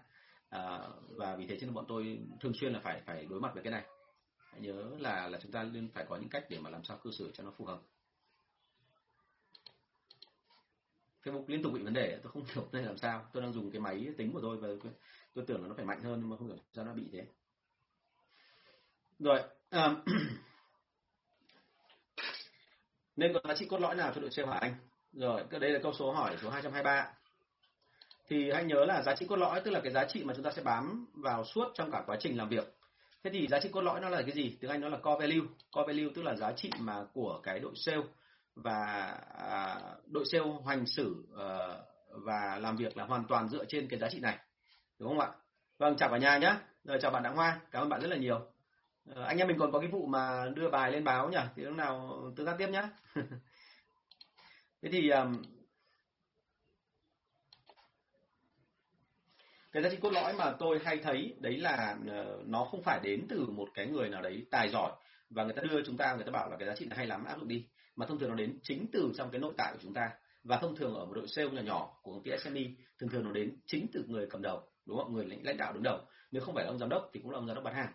[SPEAKER 1] À, và vì thế cho nên bọn tôi thường xuyên là phải phải đối mặt với cái này. Hãy nhớ là là chúng ta nên phải có những cách để mà làm sao cư xử cho nó phù hợp. Facebook liên tục bị vấn đề tôi không hiểu đây làm sao. Tôi đang dùng cái máy tính của tôi và tôi tưởng là nó phải mạnh hơn nhưng mà không hiểu sao nó bị thế. Rồi um, nên có giá trị cốt lõi nào cho đội sale hả anh? Rồi cái đây là câu số hỏi số 223 thì hãy nhớ là giá trị cốt lõi tức là cái giá trị mà chúng ta sẽ bám vào suốt trong cả quá trình làm việc. Thế thì giá trị cốt lõi nó là cái gì? Tiếng anh nó là core value. Core value tức là giá trị mà của cái đội sale và à, đội sale hành xử à, và làm việc là hoàn toàn dựa trên cái giá trị này đúng không ạ? Vâng chào cả nhà nhé rồi chào bạn đặng hoa. Cảm ơn bạn rất là nhiều. À, anh em mình còn có cái vụ mà đưa bài lên báo nhỉ? Thì lúc nào tương tác tiếp nhé thế thì um, cái giá trị cốt lõi mà tôi hay thấy đấy là uh, nó không phải đến từ một cái người nào đấy tài giỏi và người ta đưa chúng ta người ta bảo là cái giá trị này hay lắm áp dụng đi mà thông thường nó đến chính từ trong cái nội tại của chúng ta. Và thông thường ở một đội sale nhỏ nhỏ của công ty SME thường thường nó đến chính từ người cầm đầu đúng không? Người lãnh đạo đứng đầu. Nếu không phải là ông giám đốc thì cũng là ông giám đốc bán hàng.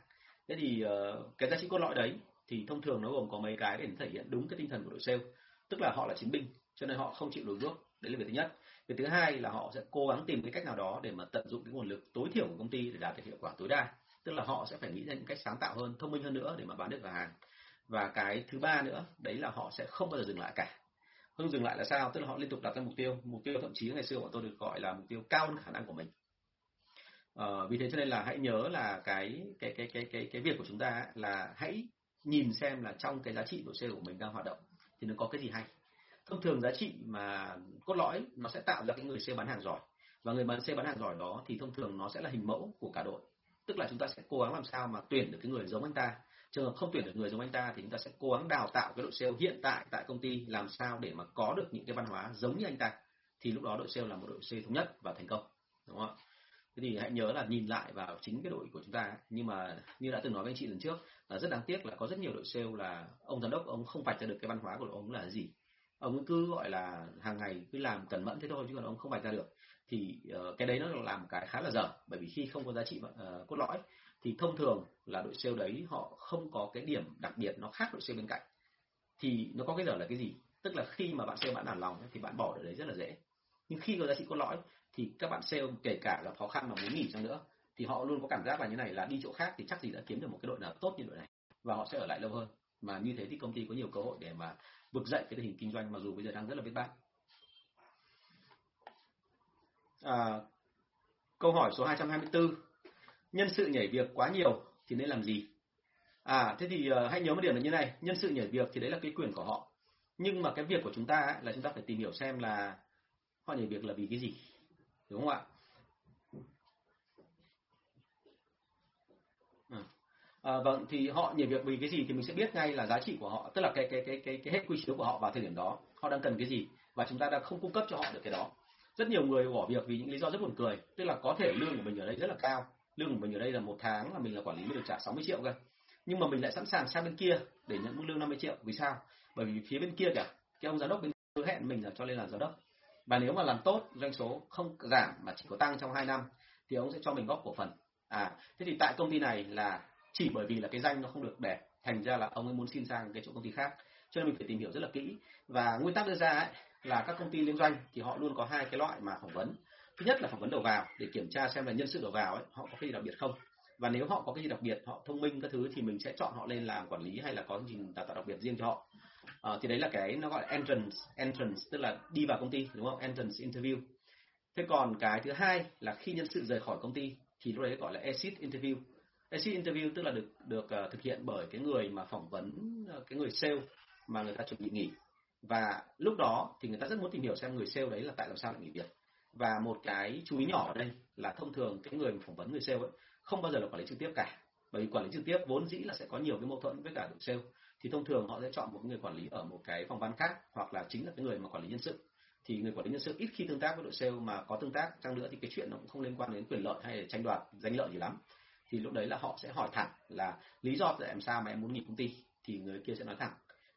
[SPEAKER 1] Thế thì uh, cái giá trị cốt lõi đấy thì thông thường nó gồm có mấy cái để thể hiện đúng cái tinh thần của đội sale. Tức là họ là chiến binh cho nên họ không chịu lùi bước. Đấy là việc thứ nhất. Việc thứ hai là họ sẽ cố gắng tìm cái cách nào đó để mà tận dụng cái nguồn lực tối thiểu của công ty để đạt được hiệu quả tối đa. Tức là họ sẽ phải nghĩ ra những cách sáng tạo hơn thông minh hơn nữa để mà bán được hàng và cái thứ ba nữa đấy là họ sẽ không bao giờ dừng lại cả. Không dừng lại là sao? Tức là họ liên tục đặt ra mục tiêu. Mục tiêu thậm chí ngày xưa bọn tôi được gọi là mục tiêu cao hơn khả năng của mình. Ờ, vì thế cho nên là hãy nhớ là cái cái cái cái cái cái việc của chúng ta là hãy nhìn xem là trong cái giá trị của sale của mình đang hoạt động thì nó có cái gì hay. Thông thường giá trị mà cốt lõi nó sẽ tạo ra cái người sale bán hàng giỏi. Và người bán sale bán hàng giỏi đó thì thông thường nó sẽ là hình mẫu của cả đội. Tức là chúng ta sẽ cố gắng làm sao mà tuyển được cái người giống anh ta trường hợp không tuyển được người giống anh ta thì chúng ta sẽ cố gắng đào tạo cái đội sale hiện tại tại công ty làm sao để mà có được những cái văn hóa giống như anh ta. Thì lúc đó đội sale là một đội sale thống nhất và thành công đúng không ạ? Thế thì hãy nhớ là nhìn lại vào chính cái đội của chúng ta nhưng mà như đã từng nói với anh chị lần trước là rất đáng tiếc là có rất nhiều đội sale là ông giám đốc ông không vạch ra được cái văn hóa của ông là gì. Ông cứ gọi là hàng ngày cứ làm cẩn mẫn thế thôi chứ còn ông không vạch ra được. Thì uh, cái đấy nó làm cái khá là dở bởi vì khi không có giá trị uh, cốt lõi thì thông thường là đội sale đấy họ không có cái điểm đặc biệt nó khác đội sale bên cạnh. Thì nó có cái giờ là cái gì? Tức là khi mà bạn sale bạn nản lòng thì bạn bỏ ở đấy rất là dễ. Nhưng khi có giá trị cốt lõi thì các bạn sale kể cả là khó khăn mà muốn nghỉ chăng nữa thì họ luôn có cảm giác là như này là đi chỗ khác thì chắc gì đã kiếm được một cái đội nào tốt như đội này và họ sẽ ở lại lâu hơn. Mà như thế thì công ty có nhiều cơ hội để mà vực dậy cái tình hình kinh doanh mặc dù bây giờ đang rất là biết bát. À, câu hỏi số 224 nhân sự nhảy việc quá nhiều thì nên làm gì? À thế thì uh, hãy nhớ một điểm là như này nhân sự nhảy việc thì đấy là cái quyền của họ. Nhưng mà cái việc của chúng ta ấy, là chúng ta phải tìm hiểu xem là họ nhảy việc là vì cái gì đúng không ạ? À, à, vâng thì họ nhảy việc vì cái gì thì mình sẽ biết ngay là giá trị của họ tức là cái cái cái cái cái hết quy chiếu của họ vào thời điểm đó họ đang cần cái gì và chúng ta đã không cung cấp cho họ được cái đó. Rất nhiều người bỏ việc vì những lý do rất buồn cười tức là có thể lương của mình ở đây rất là cao lương của mình ở đây là một tháng là mình là quản lý mình được trả 60 triệu cơ. Nhưng mà mình lại sẵn sàng sang bên kia để nhận mức lương 50 triệu. Vì sao? Bởi vì phía bên kia cả cái ông giám đốc bên hứa hẹn mình là cho lên làm giám đốc. Và nếu mà làm tốt doanh số không giảm mà chỉ có tăng trong 2 năm thì ông sẽ cho mình góp cổ phần. À thế thì tại công ty này là chỉ bởi vì là cái danh nó không được đẹp thành ra là ông ấy muốn xin sang cái chỗ công ty khác. Cho nên mình phải tìm hiểu rất là kỹ. Và nguyên tắc đưa ra ấy, là các công ty liên doanh thì họ luôn có hai cái loại mà phỏng vấn thứ nhất là phỏng vấn đầu vào để kiểm tra xem là nhân sự đầu vào ấy họ có cái gì đặc biệt không. Và nếu họ có cái gì đặc biệt họ thông minh các thứ thì mình sẽ chọn họ lên làm quản lý hay là có chương trình đào tạo đặc biệt riêng cho họ. À, thì đấy là cái nó gọi là entrance entrance tức là đi vào công ty đúng không? Entrance interview. Thế còn cái thứ hai là khi nhân sự rời khỏi công ty thì lúc đấy gọi là exit interview. Exit interview tức là được được uh, thực hiện bởi cái người mà phỏng vấn uh, cái người sale mà người ta chuẩn bị nghỉ. Và lúc đó thì người ta rất muốn tìm hiểu xem người sale đấy là tại làm sao lại nghỉ việc và một cái chú ý nhỏ ở đây là thông thường cái người phỏng vấn người sale ấy, không bao giờ là quản lý trực tiếp cả. Bởi vì quản lý trực tiếp vốn dĩ là sẽ có nhiều cái mâu thuẫn với cả đội sale. Thì thông thường họ sẽ chọn một người quản lý ở một cái phòng ban khác, hoặc là chính là cái người mà quản lý nhân sự. Thì người quản lý nhân sự ít khi tương tác với đội sale mà có tương tác chăng nữa thì cái chuyện nó cũng không liên quan đến quyền lợi hay là tranh đoạt, danh lợi gì lắm. Thì lúc đấy là họ sẽ hỏi thẳng là lý do tại làm sao mà em muốn nghỉ công ty? Thì người kia sẽ nói thẳng.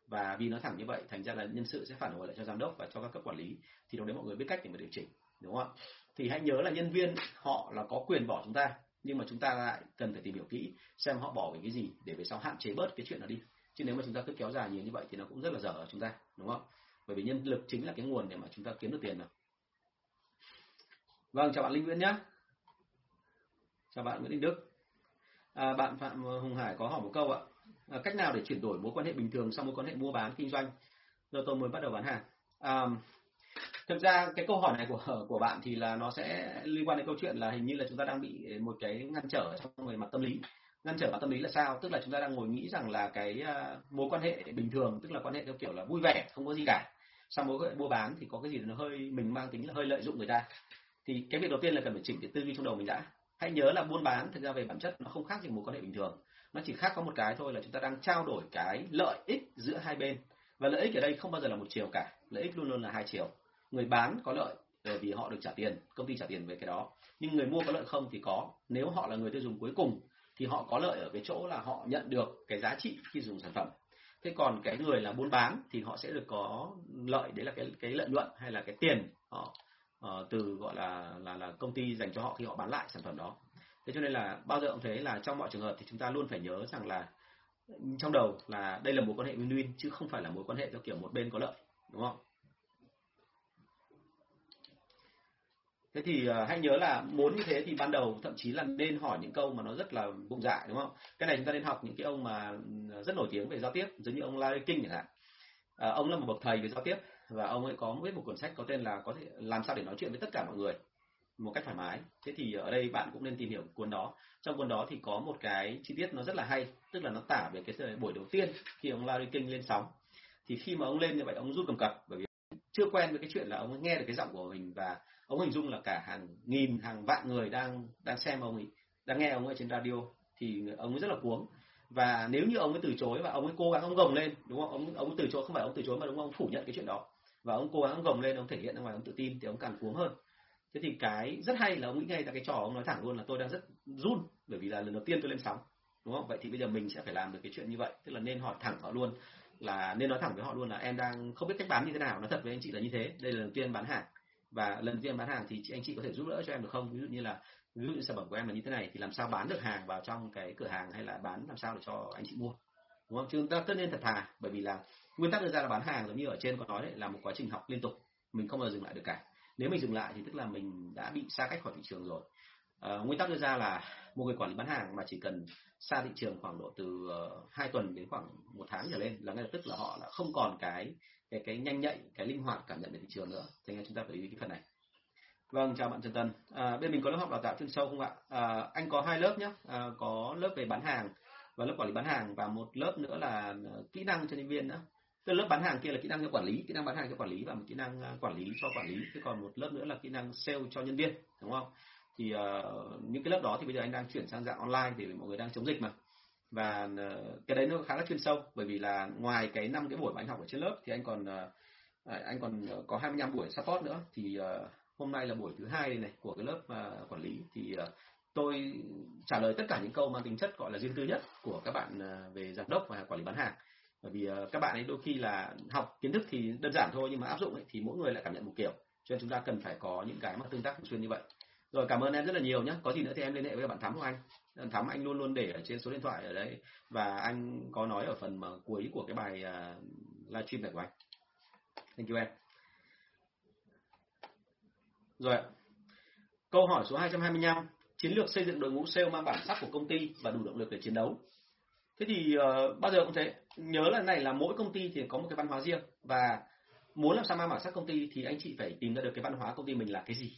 [SPEAKER 1] Và vì nói thẳng như vậy, thành ra là nhân sự sẽ phản hồi lại cho giám đốc và cho các cấp quản lý. Thì lúc đấy mọi người biết cách để mà điều chỉnh đúng không ạ? Thì hãy nhớ là nhân viên họ là có quyền bỏ chúng ta nhưng mà chúng ta lại cần phải tìm hiểu kỹ xem họ bỏ vì cái gì để về sau hạn chế bớt cái chuyện đó đi. Chứ nếu mà chúng ta cứ kéo dài nhiều như vậy thì nó cũng rất là dở ở chúng ta đúng không? Bởi vì nhân lực chính là cái nguồn để mà chúng ta kiếm được tiền mà. Vâng chào bạn linh nguyễn nhé chào bạn nguyễn đình đức. À, bạn phạm hùng hải có hỏi một câu ạ. À, cách nào để chuyển đổi mối quan hệ bình thường sang mối quan hệ mua bán kinh doanh? Giờ tôi mới bắt đầu bán hàng. À, thực ra cái câu hỏi này của của bạn thì là nó sẽ liên quan đến câu chuyện là hình như là chúng ta đang bị một cái ngăn trở trong về mặt tâm lý. Ngăn trở mặt tâm lý là sao? Tức là chúng ta đang ngồi nghĩ rằng là cái uh, mối quan hệ bình thường tức là quan hệ theo kiểu là vui vẻ không có gì cả. Sau mối quan hệ mua bán thì có cái gì nó hơi mình mang tính là hơi lợi dụng người ta. Thì cái việc đầu tiên là cần phải chỉnh cái tư duy trong đầu mình đã. Hãy nhớ là buôn bán thực ra về bản chất nó không khác gì mối quan hệ bình thường. Nó chỉ khác có một cái thôi là chúng ta đang trao đổi cái lợi ích giữa hai bên. Và lợi ích ở đây không bao giờ là một chiều cả. Lợi ích luôn luôn là hai chiều người bán có lợi bởi vì họ được trả tiền công ty trả tiền về cái đó. Nhưng người mua có lợi không thì có. Nếu họ là người tiêu dùng cuối cùng thì họ có lợi ở cái chỗ là họ nhận được cái giá trị khi dùng sản phẩm. Thế còn cái người là buôn bán thì họ sẽ được có lợi đấy là cái cái lợi nhuận hay là cái tiền họ uh, từ gọi là là là công ty dành cho họ khi họ bán lại sản phẩm đó. Thế cho nên là bao giờ cũng thế là trong mọi trường hợp thì chúng ta luôn phải nhớ rằng là trong đầu là đây là mối quan hệ win-win chứ không phải là mối quan hệ theo kiểu một bên có lợi đúng không? Thế thì uh, hãy nhớ là muốn như thế thì ban đầu thậm chí là nên hỏi những câu mà nó rất là bụng dại đúng không? Cái này chúng ta nên học những cái ông mà ừ, rất nổi tiếng về giao tiếp giống như ông Larry King chẳng hạn. À, ông là một bậc thầy về giao tiếp và ông ấy có viết một cuốn sách có tên là có thể làm sao để nói chuyện với tất cả mọi người một cách thoải mái. Thế thì ở đây bạn cũng nên tìm hiểu cuốn đó. Trong cuốn đó thì có một cái chi tiết nó rất là hay tức là nó tả về cái buổi đầu tiên khi ông Larry King lên sóng. Thì khi mà ông lên như vậy ông rút cầm cập bởi vì chưa quen với cái chuyện là ông nghe được cái giọng của mình và ông hình dung là cả hàng nghìn, hàng vạn người đang đang xem ông ấy, đang nghe ông ấy trên radio thì ông ấy rất là cuống. Và nếu như ông ấy từ chối và ông ấy cố gắng ông gồng lên, đúng không? Ông ông ấy từ chối, không phải ông từ chối mà, đúng không? Ông phủ nhận cái chuyện đó. Và ông cố gắng ông gồng lên, ông thể hiện ra ngoài, ông tự tin thì ông càng cuống hơn. Thế thì cái rất hay là ông nghĩ ngay ra cái trò ông nói thẳng luôn là tôi đang rất run, bởi vì là lần đầu tiên tôi lên sóng, đúng không? Vậy thì bây giờ mình sẽ phải làm được cái chuyện như vậy. Tức là nên hỏi thẳng họ luôn, là nên nói thẳng với họ luôn là em đang không biết cách bán như thế nào. Nói thật với anh chị là như thế. Đây là lần đầu tiên bán hàng và lần đầu tiên bán hàng thì chị anh chị có thể giúp đỡ cho em được không? Ví dụ như là ví dụ như sản phẩm của em là như thế này thì làm sao bán được hàng vào trong cái cửa hàng hay là bán làm sao để cho anh chị mua? Đúng không? Chúng ta tất nhiên thật thà bởi vì là nguyên tắc đưa ra là bán hàng giống như ở trên có nói đấy là một quá trình học liên tục mình không bao giờ dừng lại được cả. Nếu mình dừng lại thì tức là mình đã bị xa cách khỏi thị trường rồi. À, nguyên tắc đưa ra là một người quản lý bán hàng mà chỉ cần xa thị trường khoảng độ từ ờ, uh, 2 tuần đến khoảng một tháng trở lên là ngay lập tức là họ đã không còn cái cái cái nhanh nhạy cái linh hoạt cảm nhận về thị trường nữa. Thế nên chúng ta phải lưu ý cái phần này. Vâng chào bạn Trần Tân à, bên mình có lớp học đào tạo chuyên sâu không ạ? À, anh có hai lớp nhé à, có lớp về bán hàng và lớp quản lý bán hàng và một lớp nữa là à, kỹ năng cho nhân viên nữa. Tức lớp bán hàng kia là kỹ năng cho quản lý kỹ năng bán hàng cho quản lý và một kỹ năng à, quản lý cho quản lý. Thế còn một lớp nữa là kỹ năng sale cho nhân viên đúng không? Thì uh, những cái lớp đó thì bây giờ anh đang chuyển sang dạng online vì mọi người đang chống dịch mà và ờ, cái đấy nó khá là chuyên sâu bởi vì là ngoài cái năm cái buổi mà anh học ở trên lớp thì anh còn ờ, à, anh còn ờ, có 25 buổi support nữa. Thì hôm nay là buổi thứ hai này của cái lớp quản lý. Thì tôi trả lời tất cả những câu mang tính chất gọi là riêng tư nhất của các bạn về giám đốc và quản lý bán hàng. Bởi vì các bạn ấy đôi khi là học kiến thức thì đơn giản thôi nhưng mà áp dụng ấy, thì mỗi người lại cảm nhận một kiểu. Cho nên chúng ta cần phải có những cái mà tương tác thường xuyên như vậy rồi cảm ơn em rất là nhiều nhé có gì nữa thì em liên hệ với bạn thắm của anh. Bạn thắm anh luôn luôn để ở trên số điện thoại ở đấy. Và anh có nói ở phần mà cuối của cái bài uh, livestream này của anh. Thank you em. Rồi câu hỏi số 225 chiến lược xây dựng đội ngũ sale mang bản sắc của công ty và đủ động lực để chiến đấu. Thế thì uh, bao giờ cũng thế. Nhớ là này là mỗi công ty thì có một cái văn hóa riêng. Và muốn làm sao mang bản sắc công ty thì anh chị phải tìm ra được cái văn hóa công ty mình là cái gì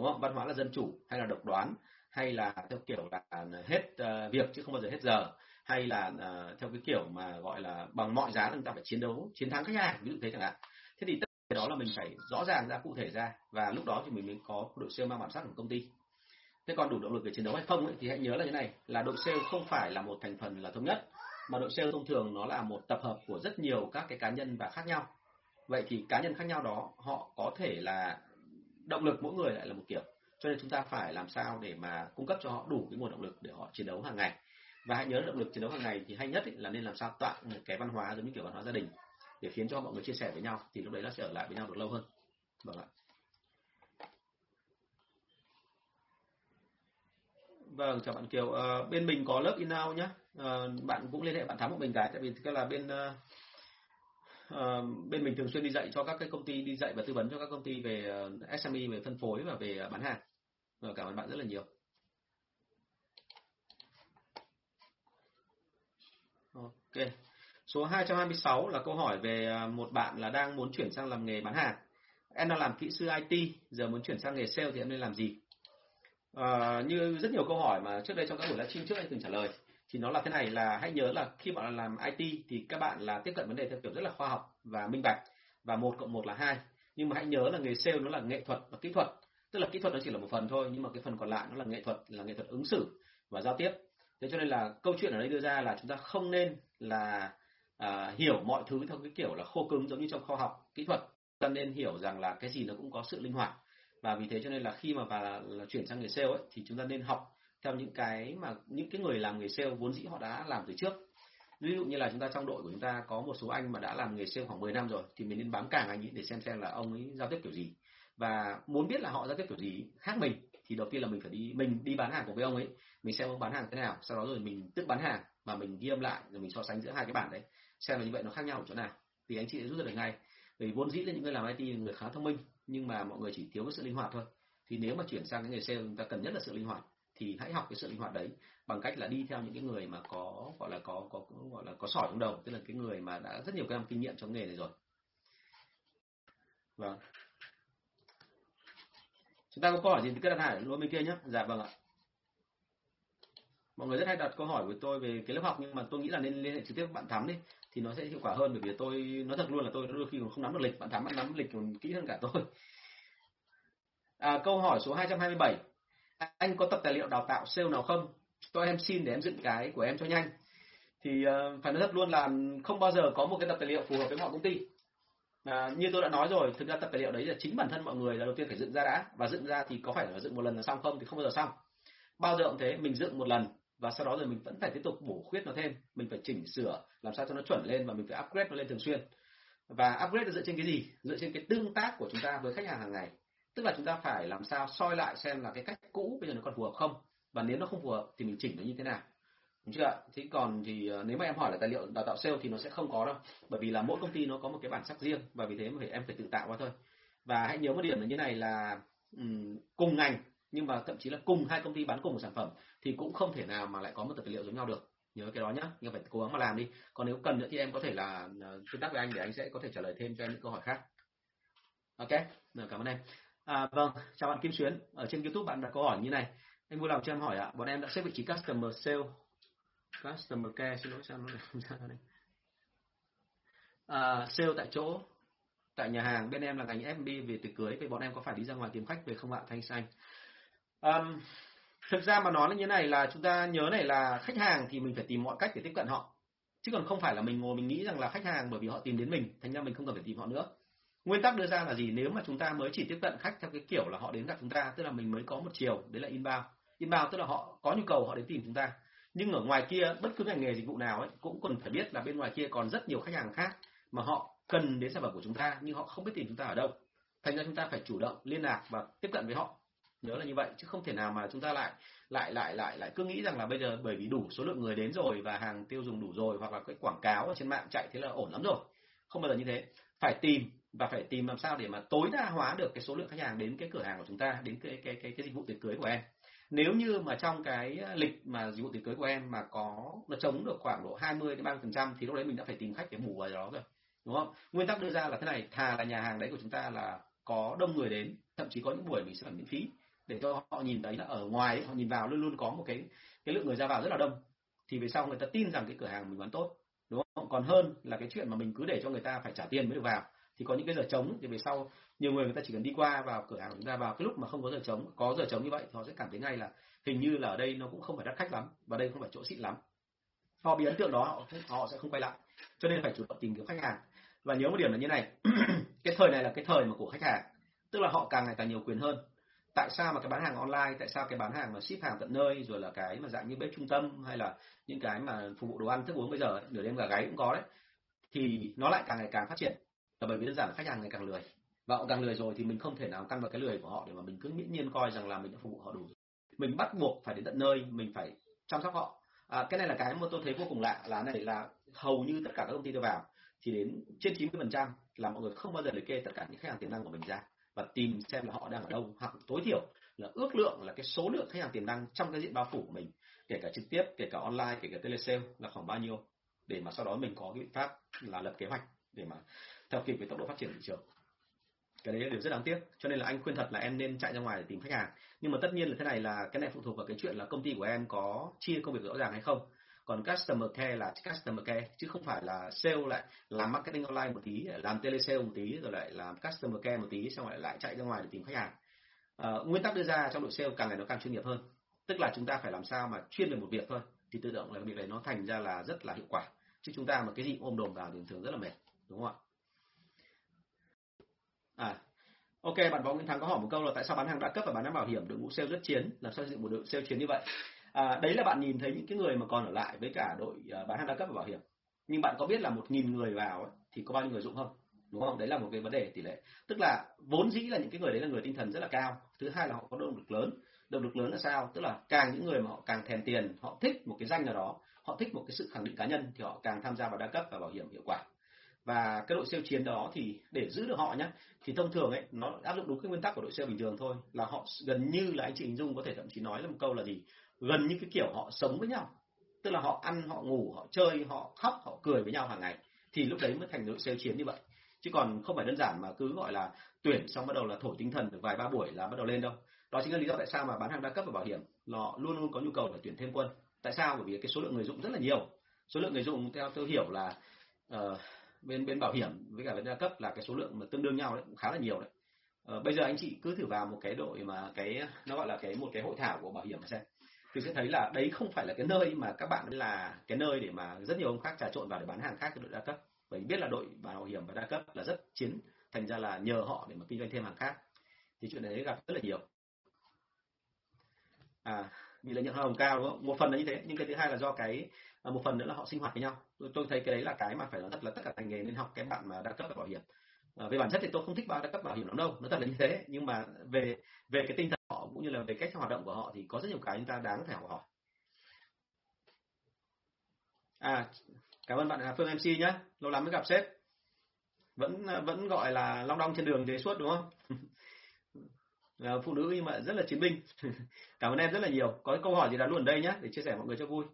[SPEAKER 1] đúng không? Văn hóa là dân chủ hay là độc đoán hay là theo kiểu là à, hết uh, việc chứ không bao giờ hết giờ hay là uh, theo cái kiểu mà gọi là bằng mọi giá chúng ta phải chiến đấu chiến thắng khách hàng ví dụ thế chẳng hạn. Thế thì tất cả đó là mình phải rõ ràng ra cụ thể ra và lúc đó thì mình mới có đội sale mang bản sắc của công ty. Thế còn đủ động lực để chiến đấu hay không ấy, thì hãy nhớ là như này là đội sale không phải là một thành phần là thống nhất mà đội sale thông thường nó là một tập hợp của rất nhiều các cái cá nhân và khác nhau. Vậy thì cá nhân khác nhau đó họ có thể là động lực mỗi người lại là một kiểu. Cho nên chúng ta phải làm sao để mà cung cấp cho họ đủ cái nguồn động lực để họ chiến đấu hàng ngày. Và hãy nhớ động lực chiến đấu hàng ngày thì hay nhất là nên làm sao tạo một cái văn hóa giống như kiểu văn hóa gia đình để khiến cho mọi người chia sẻ với nhau thì lúc đấy nó sẽ ở lại với nhau được lâu hơn. Vâng ạ. Vâng chào bạn Kiều. À, bên mình có lớp in nhá. Nhé à, bạn cũng liên hệ bạn thắm của mình cái tại vì cái là bên ờ, uh, bên mình thường xuyên đi dạy cho các cái công ty đi dạy và tư vấn cho các công ty về ờ, SME về phân phối và về ờ, bán hàng. Rồi cảm ơn bạn rất là nhiều. Ok. Số 226 là câu hỏi về ờ, một bạn là đang muốn chuyển sang làm nghề bán hàng. Em đang làm kỹ sư IT giờ muốn chuyển sang nghề sale thì em nên làm gì? À, như rất nhiều câu hỏi mà trước đây trong các buổi livestream trước anh từng trả lời thì nó là thế này là hãy nhớ là khi bạn làm IT thì các bạn là tiếp cận vấn đề theo kiểu rất là khoa học và minh bạch và một cộng một là hai. Nhưng mà hãy nhớ là nghề sale nó là nghệ thuật và kỹ thuật. Tức là kỹ thuật nó chỉ là một phần thôi nhưng mà cái phần còn lại nó là nghệ thuật là nghệ thuật ứng xử và giao tiếp. Thế cho nên là câu chuyện ở đây đưa ra là chúng ta không nên là à, hiểu mọi thứ theo cái kiểu là khô cứng giống như trong khoa học kỹ thuật. Ta nên hiểu rằng là cái gì nó cũng có sự linh hoạt. Và vì thế cho nên là khi mà và là, là chuyển sang nghề sale ấy thì chúng ta nên học theo những cái mà những cái người làm nghề sale vốn dĩ họ đã làm từ trước. Ví dụ như là chúng ta trong đội của chúng ta có một số anh mà đã làm nghề sale khoảng 10 năm rồi thì mình nên bám càng anh ấy để xem xem là ông ấy giao tiếp kiểu gì. Và muốn biết là họ giao tiếp kiểu gì khác mình thì đầu tiên là mình phải đi, mình đi bán hàng của với ông ấy. Mình xem ông bán hàng thế nào, sau đó rồi mình tức bán hàng và mình ghi âm lại rồi mình so sánh giữa hai cái bản đấy, xem là như vậy nó khác nhau ở chỗ nào. Thì anh chị sẽ rút ra được ngay. Vì vốn dĩ là những người làm IT người khá thông minh, nhưng mà mọi người chỉ thiếu cái sự linh hoạt thôi. Thì nếu mà chuyển sang cái nghề sale chúng ta cần nhất là sự linh hoạt thì hãy học cái sự linh hoạt đấy bằng cách là đi theo những cái người mà có gọi là có có gọi là có sỏi trong đầu tức là cái người mà đã rất nhiều cái năm kinh nghiệm trong nghề này rồi. Vâng. Chúng ta có câu hỏi gì thì cứ đặt hỏi luôn bên kia nhé dạ vâng ạ. Mọi người rất hay đặt câu hỏi với tôi về cái lớp học nhưng mà tôi nghĩ là nên liên hệ trực tiếp với bạn thắm đi thì nó sẽ hiệu quả hơn bởi vì tôi nói thật luôn là tôi đôi khi còn không nắm được lịch. Bạn thắm bạn nắm lịch còn kỹ hơn cả tôi. À, câu hỏi số 227 anh có tập tài liệu đào tạo sale nào không? Cho em xin để em dựng cái của em cho nhanh. Thì uh, phải nói thật luôn là không bao giờ có một cái tập tài liệu phù hợp với mọi công ty. À, như tôi đã nói rồi thực ra tập tài liệu đấy là chính bản thân mọi người là đầu tiên phải dựng ra đã. Và dựng ra thì có phải là dựng một lần là xong không thì không bao giờ xong. Bao giờ cũng thế mình dựng một lần và sau đó rồi mình vẫn phải tiếp tục bổ khuyết nó thêm. Mình phải chỉnh sửa làm sao cho nó chuẩn lên và mình phải upgrade nó lên thường xuyên. Và upgrade là dựa trên cái gì? Dựa trên cái tương tác của chúng ta với khách hàng hàng ngày tức là chúng ta phải làm sao soi lại xem là cái cách cũ bây giờ nó còn phù hợp không? Và nếu nó không phù hợp thì mình chỉnh nó như thế nào? Đúng chưa ạ? Thế còn thì ờ, nếu mà em hỏi là tài liệu đào tạo sale thì nó sẽ không có đâu. Bởi vì là mỗi công ty nó có một cái bản sắc riêng và vì thế mà phải em phải tự tạo qua thôi. Và hãy nhớ một điểm là như này là um, cùng ngành nhưng mà thậm chí là cùng hai công ty bán cùng một sản phẩm thì cũng không thể nào mà lại có một tập tài liệu giống nhau được. Nhớ cái đó nhá nhưng phải cố gắng mà làm đi. Còn nếu cần nữa thì em có thể là ờ, tương tác với anh để anh sẽ có thể trả lời thêm cho em những câu hỏi khác. Ok cảm ơn em à, vâng chào bạn Kim Xuyến. Ở trên YouTube bạn đặt câu hỏi như này. Anh vui lòng cho em hỏi ạ bọn em đã xếp vị trí customer sale. Customer care xin lỗi sao nó không ra đây? À, sale tại chỗ tại nhà hàng bên em là ngành F&B về tiệc cưới. Vậy bọn em có phải đi ra ngoài tìm khách về không ạ thanh xanh? Um, thực ra mà nói là như này là chúng ta nhớ này là khách hàng thì mình phải tìm mọi cách để tiếp cận họ. Chứ còn không phải là mình ngồi mình nghĩ rằng là khách hàng bởi vì họ tìm đến mình thành ra mình không cần phải tìm họ nữa nguyên tắc đưa ra là gì? Nếu mà chúng ta mới chỉ tiếp cận khách theo cái kiểu là họ đến gặp chúng ta, tức là mình mới có một chiều, đấy là inbound. Inbound tức là họ có nhu cầu họ đến tìm chúng ta. Nhưng ở ngoài kia, bất cứ ngành nghề dịch vụ nào ấy, cũng cần phải biết là bên ngoài kia còn rất nhiều khách hàng khác mà họ cần đến sản phẩm của chúng ta, nhưng họ không biết tìm chúng ta ở đâu. Thành ra chúng ta phải chủ động liên lạc và tiếp cận với họ. Nhớ là như vậy, chứ không thể nào mà chúng ta lại lại lại lại lại cứ nghĩ rằng là bây giờ bởi vì đủ số lượng người đến rồi và hàng tiêu dùng đủ rồi hoặc là cái quảng cáo ở trên mạng chạy thế là ổn lắm rồi. Không bao giờ như thế. Phải tìm và phải tìm làm sao để mà tối đa hóa được cái số lượng khách hàng đến cái cửa hàng của chúng ta, đến cái cái cái cái dịch vụ tiệc cưới của em. Nếu như mà trong cái lịch mà dịch vụ tiệc cưới của em mà có, nó chống được khoảng độ 20 đến 30 phần trăm thì lúc đấy mình đã phải tìm khách để bù vào đó rồi, đúng không? Nguyên tắc đưa ra là thế này, thà là nhà hàng đấy của chúng ta là có đông người đến, thậm chí có những buổi mình sẽ phải miễn phí, để cho họ nhìn thấy là ở ngoài họ nhìn vào luôn luôn có một cái cái lượng người ra vào rất là đông, thì về sau người ta tin rằng cái cửa hàng mình bán tốt, đúng không? Còn hơn là cái chuyện mà mình cứ để cho người ta phải trả tiền mới được vào thì có những cái giờ trống thì về sau nhiều người người ta chỉ cần đi qua vào cửa hàng chúng ta vào cái lúc mà không có giờ trống, có giờ trống như vậy thì họ sẽ cảm thấy ngay là hình như là ở đây nó cũng không phải đắt khách lắm và đây không phải chỗ xịn lắm. Họ bị ấn tượng đó, họ họ sẽ không quay lại. Cho nên phải chủ động tìm kiếm khách hàng. Và nhớ một điểm là như này, cái thời này là cái thời mà của khách hàng, tức là họ càng ngày càng nhiều quyền hơn. Tại sao mà cái bán hàng online, tại sao cái bán hàng mà ship hàng tận nơi, rồi là cái mà dạng như bếp trung tâm, hay là những cái mà phục vụ đồ ăn thức uống bây giờ nửa đêm gà gáy cũng có đấy, thì nó lại càng ngày càng phát triển là bởi vì đơn giản là khách hàng ngày càng lười. Và họ càng lười rồi thì mình không thể nào tăng vào cái lười của họ để mà mình cứ miễn nhiên coi rằng là mình đã phục vụ họ đủ mình bắt buộc phải đến tận nơi mình phải chăm sóc họ. À, cái này là cái mà tôi thấy vô cùng lạ là này là hầu như tất cả các công ty tôi vào thì đến trên 90% là mọi người không bao giờ liệt kê tất cả những khách hàng tiềm năng của mình ra và tìm xem là họ đang ở đâu. Hoặc tối thiểu là ước lượng là cái số lượng khách hàng tiềm năng trong cái diện bao phủ của mình kể cả trực tiếp kể cả online kể cả telesale là khoảng bao nhiêu để mà sau đó mình có cái biện pháp là lập kế hoạch để mà theo kịp với tốc độ phát triển thị trường. Cái đấy là điều rất đáng tiếc cho nên là anh khuyên thật là em nên chạy ra ngoài để tìm khách hàng. Nhưng mà tất nhiên là thế này là cái này phụ thuộc vào cái chuyện là công ty của em có chia công việc rõ ràng hay không. Còn customer care là customer care chứ không phải là sale lại làm marketing online một tí làm telesale một tí rồi lại làm customer care một tí xong lại lại chạy ra ngoài để tìm khách hàng. À, nguyên tắc đưa ra trong đội sale càng ngày nó càng chuyên nghiệp hơn. Tức là chúng ta phải làm sao mà chuyên về một việc thôi thì tự động là việc này nó thành ra là rất là hiệu quả. Chứ chúng ta mà cái gì ôm đồm vào thì thường rất là mệt đúng không ạ? À ok bạn võ nguyễn thắng có hỏi một câu là tại sao bán hàng đa cấp và bán hàng bảo hiểm đội ngũ sale rất chiến làm sao xây dựng một đội sale chiến như vậy? À, đấy là bạn nhìn thấy những cái người mà còn ở lại với cả đội uh, bán hàng đa cấp và bảo hiểm. Nhưng bạn có biết là một nghìn người vào ấy, thì có bao nhiêu người dụng không? Đúng không? Đấy là một cái vấn đề tỷ lệ. Tức là vốn dĩ là những cái người đấy là người tinh thần rất là cao. Thứ hai là họ có động lực lớn. Động lực lớn là sao? Tức là càng những người mà họ càng thèm tiền họ thích một cái danh nào đó họ thích một cái sự khẳng định cá nhân thì họ càng tham gia vào đa cấp và bảo hiểm hiệu quả và cái đội sale chiến đó thì để giữ được họ nhé thì thông thường ấy nó áp dụng đúng cái nguyên tắc của đội sale bình thường thôi. Là họ gần như là anh chị hình dung có thể thậm chí nói là một câu là gì? Gần như cái kiểu họ sống với nhau. Tức là họ ăn họ ngủ họ chơi họ khóc họ cười với nhau hàng ngày. Thì lúc đấy mới thành đội sale chiến như vậy. Chứ còn không phải đơn giản mà cứ gọi là tuyển xong bắt đầu là thổi tinh thần được vài ba buổi là bắt đầu lên đâu. Đó chính là lý do tại sao mà bán hàng đa cấp và bảo hiểm nó luôn luôn có nhu cầu phải tuyển thêm quân. Tại sao? Bởi vì cái số lượng người dùng rất là nhiều. Số lượng người dùng theo tôi hiểu là uh, bên bên bảo hiểm với cả bên đa cấp là cái số lượng mà tương đương nhau đấy cũng khá là nhiều đấy. Ờ, bây giờ anh chị cứ thử vào một cái đội mà cái nó gọi là cái một cái hội thảo của bảo hiểm xem. Thì sẽ thấy là đấy không phải là cái nơi mà các bạn là cái nơi để mà rất nhiều ông khác trà trộn vào để bán hàng khác cho đội đa cấp. Bởi biết là đội bảo hiểm và đa cấp là rất chiến thành ra là nhờ họ để mà kinh doanh thêm hàng khác. Thì chuyện đấy gặp rất là nhiều. À vì lợi nhuận hoa hồng cao đúng không? một phần là như thế nhưng cái thứ hai là do cái à, một phần nữa là họ sinh hoạt với nhau. Tôi, tôi thấy cái đấy là cái mà phải nói thật là tất cả ngành nghề nên học cái bạn mà đa cấp bảo hiểm. À, về bản chất thì tôi không thích bao đa cấp bảo hiểm lắm đâu nó thật là như thế. Nhưng mà về về cái tinh thần họ cũng như là về cách hoạt động của họ thì có rất nhiều cái chúng ta đáng phải học hỏi. À cảm ơn bạn à, Phương MC nhé lâu lắm mới gặp sếp. Vẫn à, vẫn gọi là long đong trên đường thế suốt đúng không? Ờ, phụ nữ nhưng mà rất là chiến binh. Cảm ơn em rất là nhiều. Có câu hỏi gì đặt luôn đây nhé để chia sẻ mọi người cho vui.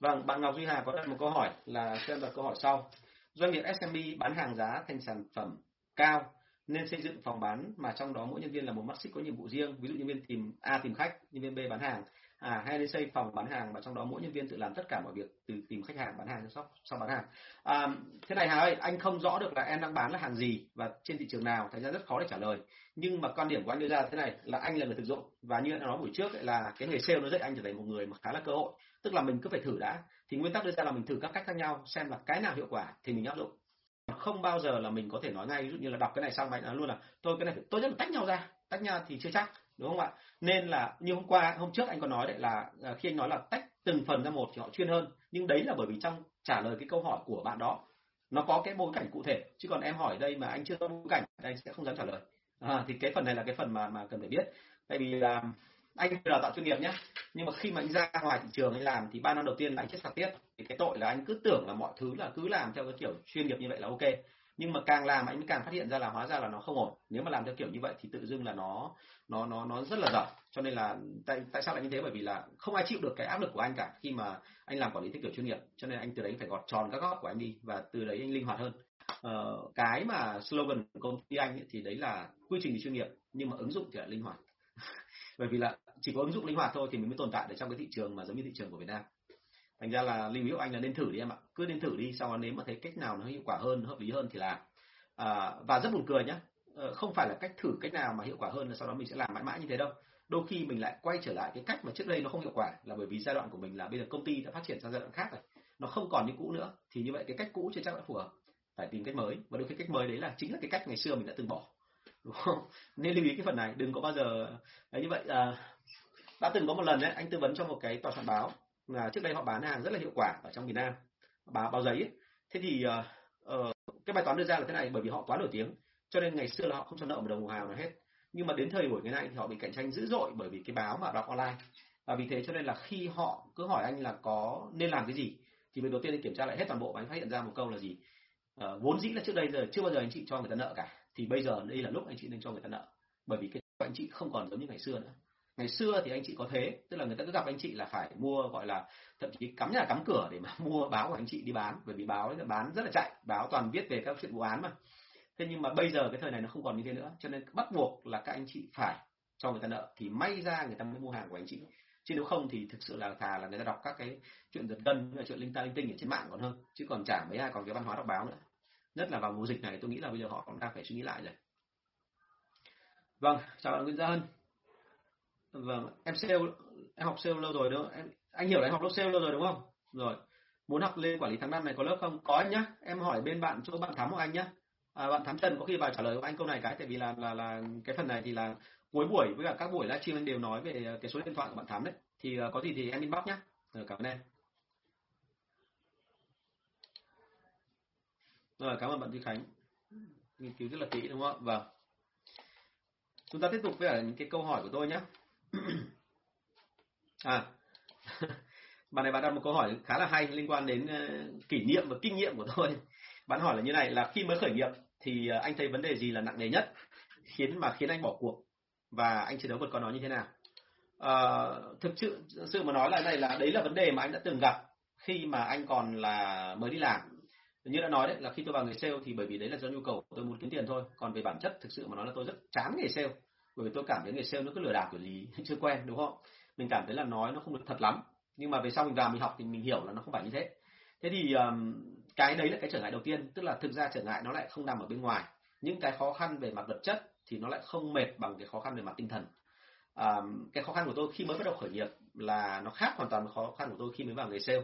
[SPEAKER 1] Vâng bạn Ngọc Duy Hà có đặt một câu hỏi là xem đặt câu hỏi sau. Doanh nghiệp SMB bán hàng giá thành sản phẩm cao nên xây dựng phòng bán mà trong đó mỗi nhân viên là một mắt xích có nhiệm vụ riêng, ví dụ nhân viên tìm A tìm khách, nhân viên B bán hàng à hay đi xây phòng bán hàng và trong đó mỗi nhân viên tự làm tất cả mọi việc từ tìm khách hàng bán hàng sau sau bán hàng. À, thế này Hà ơi anh không rõ được là em đang bán là hàng gì và trên thị trường nào thành ra rất khó để trả lời. Nhưng mà quan điểm của anh đưa ra thế này là anh là người thực dụng. Và như anh nói buổi trước ấy, là cái nghề sale nó dạy anh trở thành một người mà khá là cơ hội. Tức là mình cứ phải thử đã. Thì nguyên tắc đưa ra là mình thử các cách khác nhau xem là cái nào hiệu quả thì mình áp dụng. Không bao giờ là mình có thể nói ngay ví dụ như là đọc cái này xong mạnh nói luôn là tôi cái này tôi rất là tách nhau ra. Tách nhau thì chưa chắc đúng không ạ? Nên là như hôm qua hôm trước anh có nói đấy là à, khi anh nói là tách từng phần ra một thì họ chuyên hơn. Nhưng đấy là bởi vì trong trả lời cái câu hỏi của bạn đó nó có cái bối cảnh cụ thể. Chứ còn em hỏi đây mà anh chưa có bối cảnh anh sẽ không dám trả lời. À, thì cái phần này là cái phần mà mà cần phải biết. Tại vì là anh đào tạo chuyên nghiệp nhé nhưng mà khi mà anh ra ngoài thị trường anh làm thì ba năm đầu tiên là anh chết sạc tiếp. Thì cái tội là anh cứ tưởng là mọi thứ là cứ làm theo cái kiểu chuyên nghiệp như vậy là ok nhưng mà càng làm anh mới càng phát hiện ra là hóa ra là nó không ổn. Nếu mà làm theo kiểu như vậy thì tự dưng là nó nó nó nó rất là dở cho nên là tại tại sao lại như thế? Bởi vì là không ai chịu được cái áp lực của anh cả khi mà anh làm quản lý theo kiểu chuyên nghiệp. Cho nên anh từ đấy phải gọt tròn các góc của anh đi và từ đấy anh linh hoạt hơn. Ờ, cái mà slogan của công ty anh ấy, thì đấy là quy trình thì chuyên nghiệp nhưng mà ứng dụng thì là linh hoạt. Bởi vì là chỉ có ứng dụng linh hoạt thôi thì mình mới tồn tại được trong cái thị trường mà giống như thị trường của Việt Nam thành ra là lưu ý của anh là nên thử đi em ạ. Cứ nên thử đi sau đó nếu mà thấy cách nào nó hiệu quả hơn hợp lý hơn thì làm. À, và rất buồn cười nhá. Ờ, không phải là cách thử cách nào mà hiệu quả hơn là sau đó mình sẽ làm mãi mãi như thế đâu. Đôi khi mình lại quay trở lại cái cách mà trước đây nó không hiệu quả là bởi vì giai đoạn của mình là bây giờ công ty đã phát triển sang giai đoạn khác rồi. Nó không còn như cũ nữa. Thì như vậy cái cách cũ chưa chắc đã phù hợp. Phải tìm cách mới. Và đôi khi cách mới đấy là chính là cái cách ngày xưa mình đã từng bỏ. Đúng không? Nên lưu ý cái phần này. Đừng có bao giờ đấy như vậy à, đã từng có một lần đấy anh tư vấn cho một cái tòa soạn báo là trước đây họ bán hàng rất là hiệu quả ở trong miền Nam báo báo giấy ấy. thế thì uh, uh, cái bài toán đưa ra là thế này bởi vì họ quá nổi tiếng cho nên ngày xưa là họ không cho nợ một đồng hàng nào hết. Nhưng mà đến thời buổi ngày nay thì họ bị cạnh tranh dữ dội bởi vì cái báo mà đọc online. Và vì thế cho nên là khi họ cứ hỏi anh là có nên làm cái gì thì việc đầu tiên anh kiểm tra lại hết toàn bộ và anh phát hiện ra một câu là gì? Uh, vốn dĩ là trước đây giờ chưa bao giờ anh chị cho người ta nợ cả. Thì bây giờ đây là lúc anh chị nên cho người ta nợ. Bởi vì cái anh chị không còn giống như ngày xưa nữa ngày xưa thì anh chị có thế, tức là người ta cứ gặp anh chị là phải mua, gọi là, thậm chí cắm nhà cắm cửa để mà mua báo của anh chị đi bán, bởi vì báo ấy bán rất là chạy, báo toàn viết về các chuyện vụ án mà. Thế nhưng mà bây giờ cái thời này nó không còn như thế nữa, cho nên bắt buộc là các anh chị phải cho người ta nợ, thì may ra người ta mới mua hàng của anh chị. Chứ nếu không thì thực sự là thà là người ta đọc các cái chuyện giật gân chuyện linh ta linh tinh ở trên mạng còn hơn, chứ còn chả mấy ai còn cái văn hóa đọc báo nữa. Nhất là vào mùa dịch này tôi nghĩ là bây giờ họ còn đang phải suy nghĩ lại rồi. Vâng chào bạn Nguyễn Gia Hân vâng em sale em học sale lâu rồi đúng không? Em anh hiểu là em học lớp sale lâu rồi đúng không? Rồi muốn học lên quản lý tháng năm này có lớp không? Có anh nhá. Em hỏi bên bạn chỗ bạn thắm của anh nhá. À, bạn thắm trần có khi vào trả lời của anh câu này cái tại vì là là là cái phần này thì là cuối buổi với cả các buổi livestream anh đều nói về cái số điện thoại của bạn thắm đấy. Thì uh, có gì thì em inbox nhá. Rồi cảm ơn em. Rồi cảm ơn bạn Duy Khánh. Nghiên cứu rất là kỹ đúng không ạ? Vâng. Chúng ta tiếp tục với những cái câu hỏi của tôi nhé à bạn này bạn đặt một câu hỏi khá là hay liên quan đến ờ, kỷ niệm và kinh nghiệm của tôi. Bạn hỏi là như này là khi mới khởi nghiệp thì ờ, anh thấy vấn đề gì là nặng nề nhất khiến mà khiến anh bỏ cuộc? Và anh chiến đấu vượt qua nó như thế nào? À, thực sự sự mà nói là này là đấy là vấn đề mà anh đã từng gặp khi mà anh còn là mới đi làm. Như đã nói đấy là khi tôi vào nghề sale thì bởi vì đấy là do nhu cầu tôi muốn kiếm tiền thôi. Còn về bản chất thực sự mà nói là tôi rất chán nghề sale bởi vì tôi cảm thấy nghề sale nó cứ lừa đảo kiểu gì chưa quen đúng không? Mình cảm thấy là nói nó không được thật lắm. Nhưng mà về sau mình vào mình học thì mình hiểu là nó không phải như thế. Thế thì um, cái đấy là cái trở ngại đầu tiên. Tức là thực ra trở ngại nó lại không nằm ở bên ngoài. Những cái khó khăn về mặt vật chất thì nó lại không mệt bằng cái khó khăn về mặt tinh thần. Um, cái khó khăn của tôi khi mới bắt đầu khởi nghiệp là nó khác hoàn toàn với khó khăn của tôi khi mới vào nghề sale.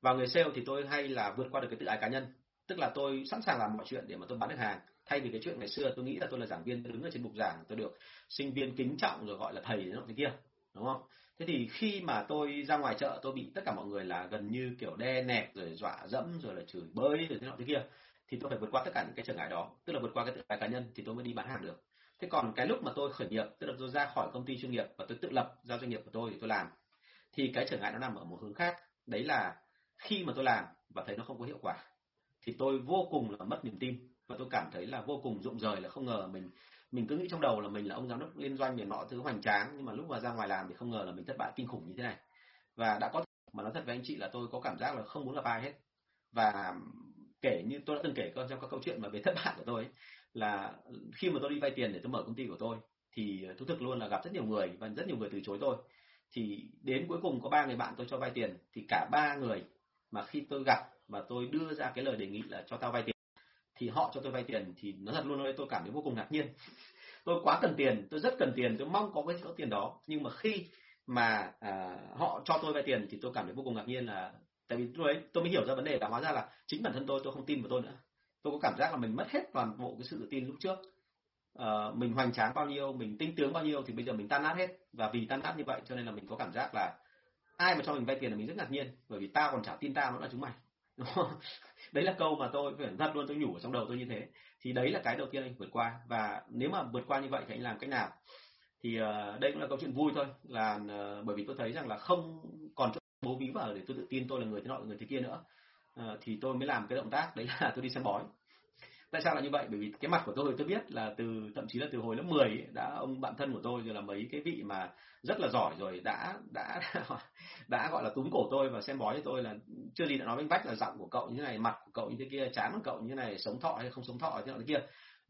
[SPEAKER 1] Vào nghề sale thì tôi hay là vượt qua được cái tự ái cá nhân. Tức là tôi sẵn sàng làm mọi chuyện để mà tôi bán được hàng thay vì cái chuyện ngày xưa, tôi nghĩ là tôi là giảng viên, tôi đứng ở trên bục giảng, tôi được sinh viên kính trọng rồi gọi là thầy thế kia, đúng không? Thế thì khi mà tôi ra ngoài chợ, tôi bị tất cả mọi người là gần như kiểu đe nẹt, rồi dọa dẫm, rồi là chửi bới, rồi thế nọ thế kia, thì tôi phải vượt qua tất cả những cái trở ngại đó, tức là vượt qua cái tự ái cá nhân thì tôi mới đi bán hàng được. Thế còn cái lúc mà tôi khởi nghiệp, tức là tôi ra khỏi công ty chuyên nghiệp và tôi tự lập ra doanh nghiệp của tôi thì tôi làm, thì cái trở ngại nó nằm ở một hướng khác, đấy là khi mà tôi làm và thấy nó không có hiệu quả, thì tôi vô cùng là mất niềm tin và tôi cảm thấy là vô cùng rụng rời là không ngờ mình mình cứ nghĩ trong đầu là mình là ông giám đốc liên doanh này nọ thứ hoành tráng nhưng mà lúc mà ra ngoài làm thì không ngờ là mình thất bại kinh khủng như thế này. Và đã có mà nói thật với anh chị là tôi có cảm giác là không muốn gặp ai hết. Và kể như tôi đã từng kể con trong các câu chuyện mà về thất bại của tôi ấy, là khi mà tôi đi vay tiền để tôi mở công ty của tôi thì thú thực luôn là gặp rất nhiều người và rất nhiều người từ chối tôi. Thì đến cuối cùng có ba người bạn tôi cho vay tiền thì cả ba người mà khi tôi gặp và tôi đưa ra cái lời đề nghị là cho tao vay tiền thì họ cho tôi vay tiền thì nó thật luôn đấy tôi cảm thấy vô cùng ngạc nhiên. Tôi quá cần tiền tôi rất cần tiền tôi mong có cái số tiền đó. Nhưng mà khi mà à, họ cho tôi vay tiền thì tôi cảm thấy vô cùng ngạc nhiên là tại vì lúc đấy tôi mới hiểu ra vấn đề là hóa ra là chính bản thân tôi tôi không tin vào tôi nữa. Tôi có cảm giác là mình mất hết toàn bộ cái sự tự tin lúc trước. À, mình hoành tráng bao nhiêu mình tinh tướng bao nhiêu thì bây giờ mình tan nát hết. Và vì tan nát như vậy cho nên là mình có cảm giác là ai mà cho mình vay tiền là mình rất ngạc nhiên. Bởi vì tao còn chả tin tao nữa là chúng mày đấy là câu mà tôi phải thật luôn tôi nhủ ở trong đầu tôi như thế. Thì đấy là cái đầu tiên anh vượt qua. Và nếu mà vượt qua như vậy thì anh làm cách nào? Thì uh, đây cũng là câu chuyện vui thôi. Là uh, bởi vì tôi thấy rằng là không còn chỗ bố ví vào để tôi tự tin tôi là người thế nọ người thế kia nữa. Uh, thì tôi mới làm cái động tác đấy là tôi đi xem bói tại sao là như vậy? Bởi vì cái mặt của tôi tôi biết là từ thậm chí là từ hồi lớp 10 ấy, đã ông bạn thân của tôi rồi là mấy cái vị mà rất là giỏi rồi đã đã đã gọi là túm cổ tôi và xem bói cho tôi là chưa gì đã nói với vách là giọng của cậu như thế này mặt của cậu như thế kia chán của cậu như thế này sống thọ hay không sống thọ thế nọ thế kia.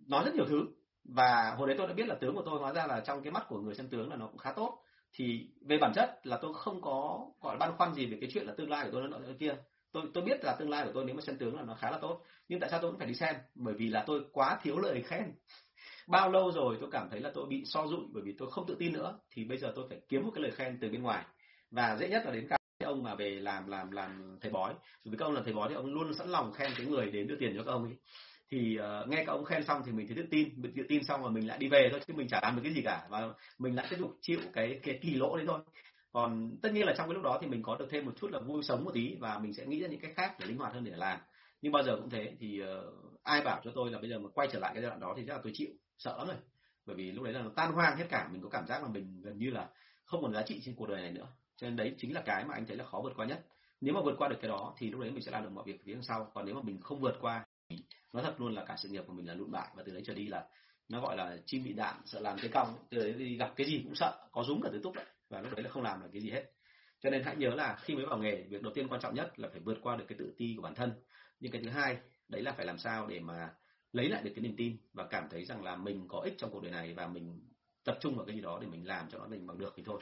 [SPEAKER 1] Nói rất nhiều thứ. Và hồi đấy tôi đã biết là tướng của tôi hóa ra là trong cái mắt của người xem tướng là nó cũng khá tốt. Thì về bản chất là tôi không có gọi là băn khoăn gì về cái chuyện là tương lai của tôi nó kia tôi tôi biết là tương lai của tôi nếu mà xem tướng là nó khá là tốt nhưng tại sao tôi cũng phải đi xem? Bởi vì là tôi quá thiếu lời khen. Bao lâu rồi tôi cảm thấy là tôi bị so dụi bởi vì tôi không tự tin nữa thì bây giờ tôi phải kiếm một cái lời khen từ bên ngoài. Và dễ nhất là đến cả ông mà về làm làm làm thầy bói. Bởi vì các ông là thầy bói thì ông luôn sẵn lòng khen cái người đến đưa tiền cho các ông ấy. Thì uh, nghe các ông khen xong thì mình thấy tự tin. Mình tự tin xong rồi mình lại đi về thôi chứ mình chả làm được cái gì cả. Và mình lại tiếp tục chịu cái cái kỳ lỗ đấy thôi còn tất nhiên là trong cái lúc đó thì mình có được thêm một chút là vui sống một tí và mình sẽ nghĩ ra những cách khác để linh hoạt hơn để làm. Nhưng bao giờ cũng thế thì uh, ai bảo cho tôi là bây giờ mà quay trở lại cái giai đoạn đó thì chắc là tôi chịu sợ lắm rồi. Bởi vì lúc đấy là nó tan hoang hết cả mình có cảm giác là mình gần như là không còn giá trị trên cuộc đời này nữa. Cho nên đấy chính là cái mà anh thấy là khó vượt qua nhất. Nếu mà vượt qua được cái đó thì lúc đấy mình sẽ làm được mọi việc phía đằng sau. Còn nếu mà mình không vượt qua nó thật luôn là cả sự nghiệp của mình là lụn bại và từ đấy trở đi là nó gọi là chim bị đạn sợ làm cái cong. Từ đấy đi gặp cái gì cũng sợ có rúng cả tứ túc đấy và lúc đấy là không làm được cái gì hết. Cho nên hãy nhớ là khi mới vào nghề việc đầu tiên quan trọng nhất là phải vượt qua được cái tự ti của bản thân. Nhưng cái thứ hai đấy là phải làm sao để mà lấy lại được cái niềm tin và cảm thấy rằng là mình có ích trong cuộc đời này và mình tập trung vào cái gì đó để mình làm cho nó mình bằng được thì thôi.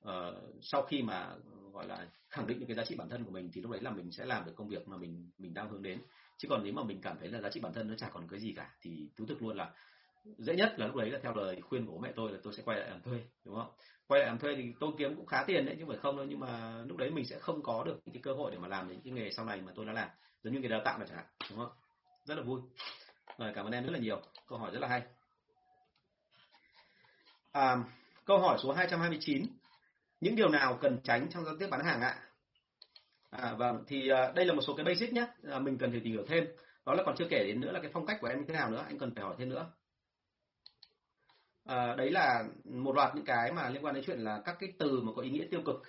[SPEAKER 1] Ờ, sau khi mà gọi là khẳng định được cái giá trị bản thân của mình thì lúc đấy là mình sẽ làm được công việc mà mình mình đang hướng đến. Chứ còn nếu mà mình cảm thấy là giá trị bản thân nó chả còn cái gì cả thì thú thực luôn là dễ nhất là lúc đấy là theo lời khuyên của bố mẹ tôi là tôi sẽ quay lại làm thuê đúng không? Quay lại làm thuê thì tôi kiếm cũng khá tiền đấy nhưng phải không đâu nhưng mà lúc đấy mình sẽ không có được những cái cơ hội để mà làm những cái nghề sau này mà tôi đã làm giống như cái đào tạo này chẳng hạn đúng không? Rất là vui. Rồi cảm ơn em rất là nhiều. Câu hỏi rất là hay. À, câu hỏi số 229 những điều nào cần tránh trong giao tiếp bán hàng ạ? À, vâng thì à, đây là một số cái basic nhé à, mình cần phải tìm hiểu thêm. Đó là còn chưa kể đến nữa là cái phong cách của em như thế nào nữa anh cần phải hỏi thêm nữa à, đấy là một loạt những cái mà liên quan đến chuyện là các cái từ mà có ý nghĩa tiêu cực.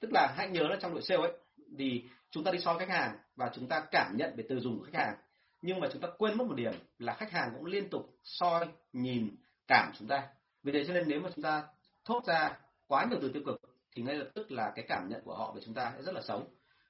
[SPEAKER 1] Tức là hãy nhớ là trong đội sale ấy thì chúng ta đi soi khách hàng và chúng ta cảm nhận về từ dùng của khách hàng. Nhưng mà chúng ta quên mất một điểm là khách hàng cũng liên tục soi nhìn cảm chúng ta. Vì thế cho nên nếu mà chúng ta thốt ra quá nhiều từ tiêu cực thì ngay lập tức là cái cảm nhận của họ về chúng ta sẽ rất là xấu.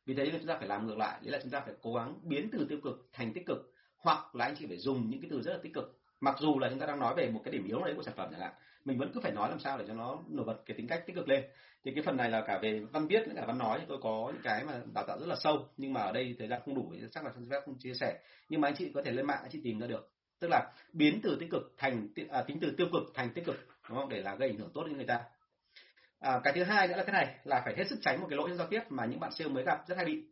[SPEAKER 1] Vì thế nên chúng ta phải làm ngược lại đấy là chúng ta phải cố gắng biến từ tiêu cực thành tích cực hoặc là anh chị phải dùng những cái từ rất là tích cực mặc dù là chúng ta đang nói về một cái điểm yếu đấy của sản phẩm chẳng hạn mình vẫn cứ phải nói làm sao để cho nó nổi bật cái tính cách tích cực lên. Thì cái phần này là cả về văn viết lẫn cả văn nói thì tôi có những cái mà đào tạo rất là sâu nhưng mà ở đây thời gian không đủ thì chắc là sẽ không chia sẻ. Nhưng mà anh chị có thể lên mạng anh chị tìm ra được. Tức là biến từ tích cực thành à, tính từ tiêu cực thành tích cực đúng không? Để là gây ảnh hưởng tốt đến người ta. À, cái thứ hai nữa là thế này là phải hết sức tránh một cái lỗi trong giao tiếp mà những bạn sale mới gặp rất hay bị.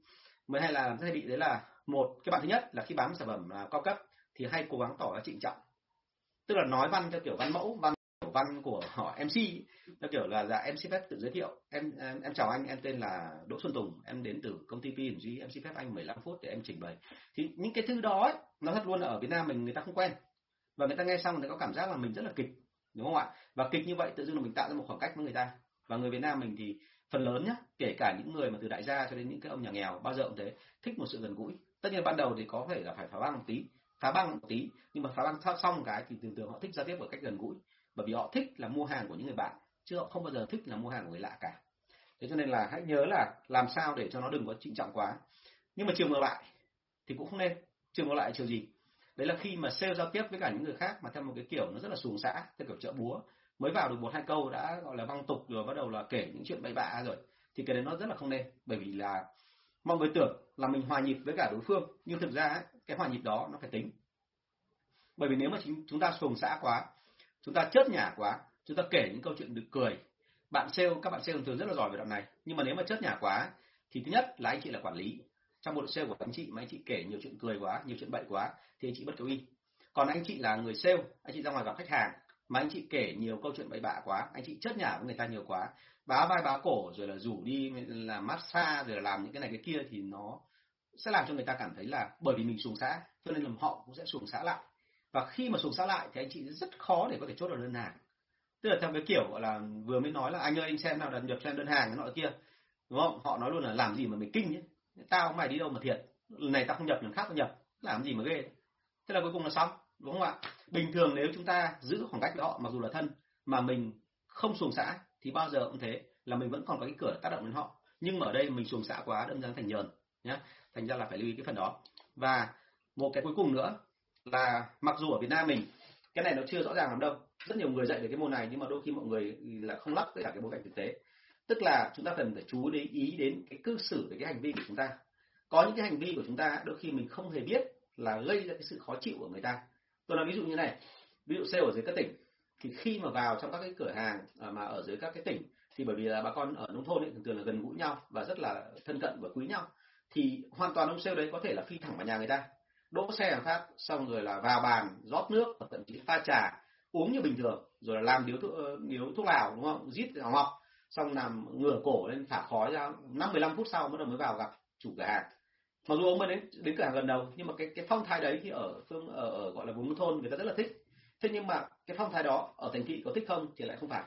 [SPEAKER 1] Mới hay là rất hay bị đấy là một cái bạn thứ nhất là khi bán sản phẩm là cao cấp thì hay cố gắng tỏ ra trịnh trọng tức là nói văn theo kiểu văn mẫu văn kiểu văn của họ MC theo kiểu là dạ em xin phép tự giới thiệu. Em em, em chào anh em tên là Đỗ Xuân Tùng. Em đến từ công ty P&G em xin phép anh 15 phút để em trình bày. Thì những cái thứ đó ấy, nó thật luôn là ở Việt Nam mình người ta không quen. Và người ta nghe xong người ta có cảm giác là mình rất là kịch đúng không ạ? Và kịch như vậy tự dưng là mình tạo ra một khoảng cách với người ta. Và người Việt Nam mình thì phần lớn nhá kể cả những người mà từ đại gia cho đến những cái ông nhà nghèo bao giờ cũng thế thích một sự gần gũi. Tất nhiên ban đầu thì có thể là phải phá băng một tí phá băng một tí. Nhưng mà phá băng xong cái thì thường thường họ thích giao tiếp ở cách gần gũi. Bởi vì họ thích là mua hàng của những người bạn, chứ họ không bao giờ thích là mua hàng của người lạ cả. Thế cho nên là hãy nhớ là làm sao để cho nó đừng có trịnh trọng quá. Nhưng mà chiều ngược lại thì cũng không nên. Chiều ngược lại chiều gì? Đấy là khi mà sale giao tiếp với cả những người khác mà theo một cái kiểu nó rất là xuồng xã, theo kiểu chợ búa. Mới vào được một hai câu đã gọi là văng tục rồi bắt đầu là kể những chuyện bậy bạ rồi, thì cái đấy nó rất là không nên. Bởi vì là mọi người tưởng là mình hòa nhịp với cả đối phương. Nhưng thực ra cái hòa nhịp đó nó phải tính. Bởi vì nếu mà chúng ta xuồng xã quá, chúng ta chớt nhả quá, chúng ta kể những câu chuyện được cười. Bạn sale, các bạn sale thường rất là giỏi về đoạn này. Nhưng mà nếu mà chớt nhả quá thì thứ nhất là anh chị là quản lý. Trong một sale của anh chị mà anh chị kể nhiều chuyện cười quá, nhiều chuyện bậy quá, thì anh chị bất cứ uy còn anh chị là người sale, anh chị ra ngoài gặp khách hàng mà anh chị kể nhiều câu chuyện bậy bạ quá, anh chị chớt nhả với người ta nhiều quá, bá vai bá cổ, rồi là rủ đi làm massage, rồi là làm những cái này cái kia thì nó sẽ làm cho người ta cảm thấy là bởi vì mình xuồng xã, cho nên là họ cũng sẽ xuồng xã lại. Và khi mà xuồng xã lại thì anh chị rất khó để có thể chốt được đơn hàng. Tức là theo cái kiểu gọi là vừa mới nói là anh ơi, anh xem nào, đặt nhập xem đơn hàng nọ kia, đúng không? Họ nói luôn là làm gì mà mình kinh nhé tao mày đi đâu mà thiệt? Lần này tao không nhập lần khác tao nhập. Làm gì mà ghê. Thế là cuối cùng là xong, đúng không ạ? Bình thường nếu chúng ta giữ khoảng cách với họ, mặc dù là thân, mà mình không xuồng xã thì bao giờ cũng thế, là mình vẫn còn có cái cửa tác động đến họ. Nhưng mà ở đây mình xuồng xã quá, đâm ra thành nhờn, nhá thành ra là phải lưu ý cái phần đó. Và một cái cuối cùng nữa là mặc dù ở Việt Nam mình, cái này nó chưa rõ ràng lắm đâu. Rất nhiều người dạy về cái môn này, nhưng mà đôi khi mọi người là không lắp với cả cái bối cảnh thực tế. Tức là chúng ta cần phải chú ý ý đến cái cư xử về cái hành vi của chúng ta. Có những cái hành vi của chúng ta đôi khi mình không hề biết là gây ra cái sự khó chịu của người ta. Tôi nói ví dụ như này, ví dụ sale ở dưới các tỉnh, thì khi mà vào trong các cái cửa hàng à, mà ở dưới các cái tỉnh, thì bởi vì là bà con ở nông thôn ấy thường thường là gần gũi nhau và rất là thân cận và quý nhau thì hoàn toàn ông sale đấy có thể là phi thẳng vào nhà người ta. Đỗ xe hàng khác xong rồi là vào bàn rót nước và thậm chí pha trà uống như bình thường rồi là làm điếu thuốc ờ, điếu thuốc lào đúng không? Rít hòng ngọc xong làm ngửa cổ lên thả khói ra năm mười lăm phút sau mới mới vào gặp chủ cửa hàng. Mặc dù ông mới đến đến cửa hàng gần đầu nhưng mà cái cái phong thái đấy thì ở phương ở, ở gọi là vùng nông thôn người ta rất là thích. Thế nhưng mà cái phong thái đó ở thành thị có thích không thì lại không phải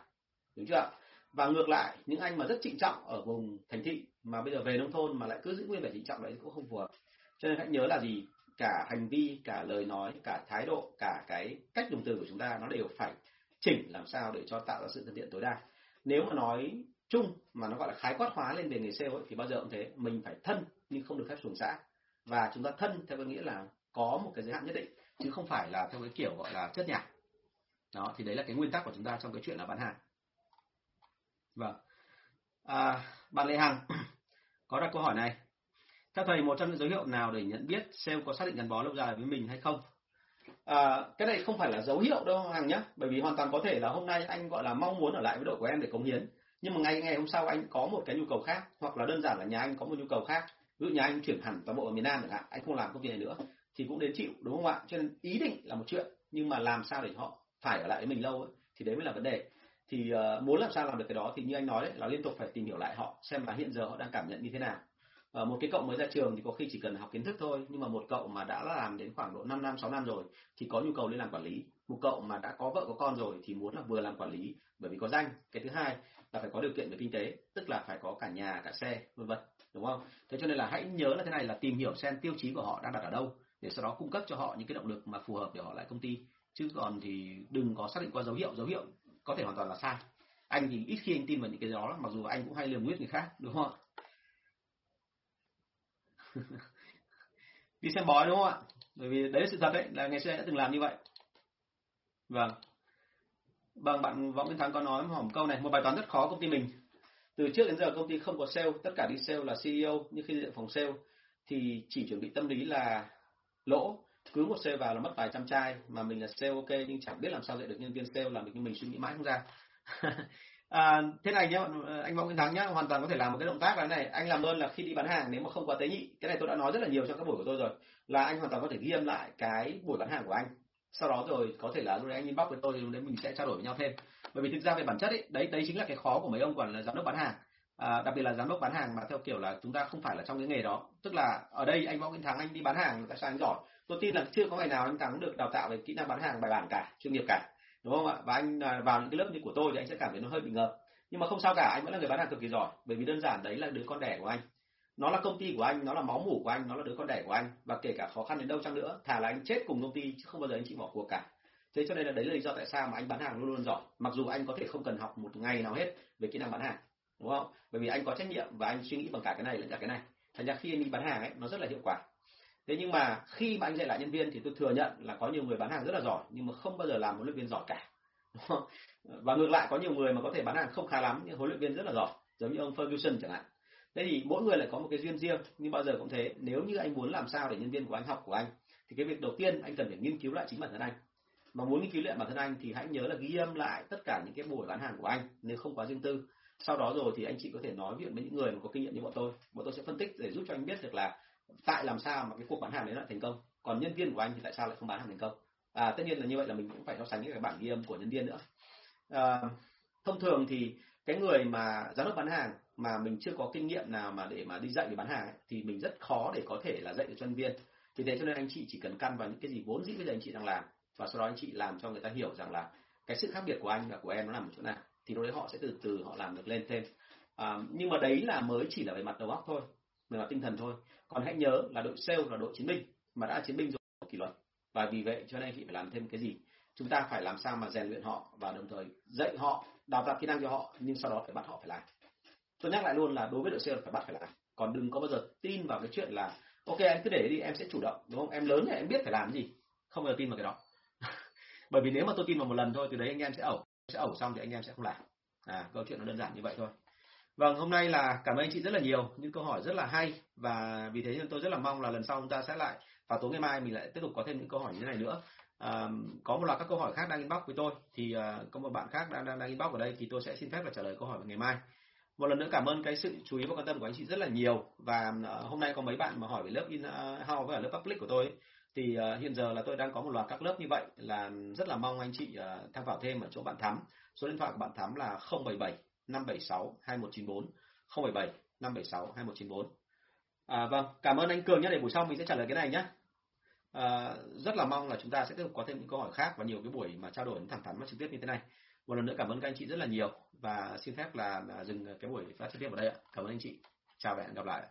[SPEAKER 1] đúng chưa? Và ngược lại những anh mà rất trịnh trọng ở vùng thành thị mà bây giờ về nông thôn mà lại cứ giữ nguyên vẻ chính trọng đấy cũng không phù hợp. Cho nên hãy nhớ là gì? Cả hành vi cả lời nói cả thái độ cả cái cách dùng từ của chúng ta nó đều phải chỉnh làm sao để cho tạo ra sự thân thiện tối đa. Nếu mà nói chung mà nó gọi là khái quát hóa lên về nghề sale ấy, thì bao giờ cũng thế. Mình phải thân nhưng không được phép xuồng xã. Và chúng ta thân theo cái nghĩa là có một cái giới hạn nhất định chứ không phải là theo cái kiểu gọi là chất nhạc. Đó thì đấy là cái nguyên tắc của chúng ta trong cái chuyện là bán hàng. Vâng. À, bạn lê hằng có đặt câu hỏi này. Theo thầy một trong những dấu hiệu nào để nhận biết sale có xác định gắn bó lâu dài với mình hay không? À, cái này không phải là dấu hiệu đâu hàng nhé bởi vì hoàn toàn có thể là hôm nay anh gọi là mong muốn ở lại với đội của em để cống hiến. Nhưng mà ngày ngày hôm sau anh có một cái nhu cầu khác hoặc là đơn giản là nhà anh có một nhu cầu khác. Ví dụ nhà anh chuyển hẳn toàn bộ ở miền Nam chẳng hạn anh không làm công việc này nữa thì cũng đến chịu đúng không ạ? Cho nên ý định là một chuyện nhưng mà làm sao để họ phải ở lại với mình lâu ấy, thì đấy mới là vấn đề thì uh, muốn làm sao làm được cái đó thì như anh nói đấy là liên tục phải tìm hiểu lại họ xem là hiện giờ họ đang cảm nhận như thế nào. Uh, một cái cậu mới ra trường thì có khi chỉ cần học kiến thức thôi nhưng mà một cậu mà đã làm đến khoảng độ 5 năm 6 năm rồi thì có nhu cầu lên làm quản lý. Một cậu mà đã có vợ có con rồi thì muốn là vừa làm quản lý bởi vì có danh. Cái thứ hai là phải có điều kiện về kinh tế tức là phải có cả nhà cả xe vân vân đúng không? Thế cho nên là hãy nhớ là thế này là tìm hiểu xem tiêu chí của họ đang đặt ở đâu để sau đó cung cấp cho họ những cái động lực mà phù hợp để họ lại công ty. Chứ còn thì đừng có xác định qua dấu hiệu dấu hiệu có thể hoàn toàn là sai. Anh thì ít khi anh tin vào những cái đó mặc dù anh cũng hay liều nguyết người khác, đúng không ạ? Đi xem bói, đúng không ạ? Bởi vì đấy là sự thật đấy, là ngày xưa đã từng làm như vậy. Vâng. Bằng bạn võ nguyên thắng có nói một câu này, một bài toán rất khó công ty mình. Từ trước đến giờ công ty không có sale, tất cả đi sale là CEO nhưng khi dựng phòng sale thì chỉ chuẩn bị tâm lý là lỗ
[SPEAKER 2] cứ một sale vào là mất vài trăm chai mà mình là sale ok nhưng chẳng biết làm sao dạy được nhân viên sale làm mình mình suy nghĩ mãi không ra. À, thế này nhé anh Võ Nguyên Thắng nhé hoàn toàn có thể làm một cái động tác là này anh làm ơn là khi đi bán hàng nếu mà không quá tế nhị cái này tôi đã nói rất là nhiều trong các buổi của tôi rồi là anh hoàn toàn có thể ghi âm lại cái buổi bán hàng của anh. Sau đó rồi có thể là lúc đấy anh inbox với tôi thì lúc đấy mình sẽ trao đổi với nhau thêm. Bởi vì thực ra về bản chất ấy đấy đấy chính là cái khó của mấy ông quản là giám đốc bán hàng. À, đặc biệt là giám đốc bán hàng mà theo kiểu là chúng ta không phải là trong cái nghề đó. Tức là ở đây anh võ nguyên thắng anh đi bán hàng tại sao anh giỏi tôi tin là chưa có ngày nào anh thắng được đào tạo về kỹ năng bán hàng bài bản cả, chuyên nghiệp cả, đúng không ạ? Và anh à, vào những cái lớp như của tôi thì anh sẽ cảm thấy nó hơi bị ngợp. Nhưng mà không sao cả, anh vẫn là người bán hàng cực kỳ giỏi, bởi vì đơn giản đấy là đứa con đẻ của anh. Nó là công ty của anh, nó là máu mủ của anh, nó là đứa con đẻ của anh, và kể cả khó khăn đến đâu chăng nữa, thà là anh chết cùng công ty chứ không bao giờ anh chịu bỏ cuộc cả. Thế cho nên là đấy là lý do tại sao mà anh bán hàng luôn luôn giỏi, mặc dù anh có thể không cần học một ngày nào hết về kỹ năng bán hàng, đúng không? Bởi vì anh có trách nhiệm và anh suy nghĩ bằng cả cái này lẫn cả cái này. Thành ra khi anh đi bán hàng ấy, nó rất là hiệu quả thế nhưng mà khi mà anh dạy lại nhân viên thì tôi thừa nhận là có nhiều người bán hàng rất là giỏi, nhưng mà không bao giờ làm huấn luyện viên giỏi cả, đúng không? và ngược lại, có nhiều người mà có thể bán hàng không khá lắm, nhưng huấn luyện viên rất là giỏi, giống như ông Ferguson chẳng hạn. Thế thì mỗi người lại có một cái duyên riêng, nhưng bao giờ cũng thế. Nếu như anh muốn làm sao để nhân viên của anh học của anh, thì cái việc đầu tiên anh cần phải nghiên cứu lại chính bản thân anh. Mà muốn nghiên cứu lại bản thân anh thì hãy nhớ là ghi âm lại tất cả những cái buổi bán hàng của anh, nếu không quá riêng tư. Sau đó rồi thì anh chị có thể nói chuyện với những người mà có kinh nghiệm như bọn tôi. Bọn tôi sẽ phân tích để giúp cho anh biết được là tại làm sao mà cái cuộc bán hàng đấy lại thành công? Còn nhân viên của anh thì tại sao lại không bán hàng thành công? À tất nhiên là như vậy là mình cũng phải so sánh với cái bản ghi âm của nhân viên nữa. À, thông thường thì cái người mà giám đốc bán hàng mà mình chưa có kinh nghiệm nào mà để mà đi dạy về bán hàng ấy, thì mình rất khó để có thể là dạy được cho nhân viên. Vì thế cho nên anh chị chỉ cần căn vào những cái gì vốn dĩ bây giờ anh chị đang làm và sau đó anh chị làm cho người ta hiểu rằng là cái sự khác biệt của anh và của em nó nằm ở chỗ nào thì lúc đấy họ sẽ từ từ họ làm được lên thêm. À, nhưng mà đấy là mới chỉ là về mặt đầu óc thôi về mặt tinh thần thôi. Còn hãy nhớ là đội sale là đội chiến binh, mà đã chiến binh rồi kỷ luật. Và vì vậy, cho nên anh chị phải làm thêm cái gì? Chúng ta phải làm sao mà rèn luyện họ và đồng thời dạy họ, đào tạo kỹ năng cho họ, nhưng sau đó phải bắt họ phải làm. Tôi nhắc lại luôn là đối với đội sale phải bắt phải làm. Còn đừng có bao giờ tin vào cái chuyện là, ok, anh cứ để đi, em sẽ chủ động đúng không? Em lớn thì em biết phải làm gì. Không bao giờ tin vào cái đó. Bởi vì nếu mà tôi tin vào một lần thôi, từ đấy anh em sẽ ẩu sẽ ẩu xong thì anh em sẽ không làm. À câu chuyện nó đơn giản như vậy thôi vâng hôm nay là cảm ơn anh chị rất là nhiều. Những câu hỏi rất là hay. Và vì thế nên tôi rất là mong là lần sau chúng ta sẽ lại vào tối ngày mai mình lại tiếp tục có thêm những câu hỏi như thế này nữa. À, có một loạt các câu hỏi khác đang inbox với tôi. Thì à, có một bạn khác đang, đang đang inbox ở đây thì tôi sẽ xin phép là trả lời câu hỏi vào ngày mai. Một lần nữa cảm ơn cái sự chú ý và quan tâm của anh chị rất là nhiều. Và à, hôm nay có mấy bạn mà hỏi về lớp in ờ, house với lớp public của tôi ấy, thì uh, hiện giờ là tôi đang có một loạt các lớp như vậy. Là rất là mong anh chị uh, tham khảo thêm ở chỗ bạn thắm. Số điện thoại của bạn thắm là 077 576 2194 077 576 2194 à, vâng cảm ơn anh cường nhé để buổi sau mình sẽ trả lời cái này nhé à, rất là mong là chúng ta sẽ tiếp tục có thêm những câu hỏi khác và nhiều cái buổi mà trao đổi thẳng thắn và trực tiếp như thế này. Một lần nữa cảm ơn các anh chị rất là nhiều và xin phép là dừng cái buổi phát trực tiếp ở đây ạ. Cảm ơn anh chị. Chào và hẹn gặp lại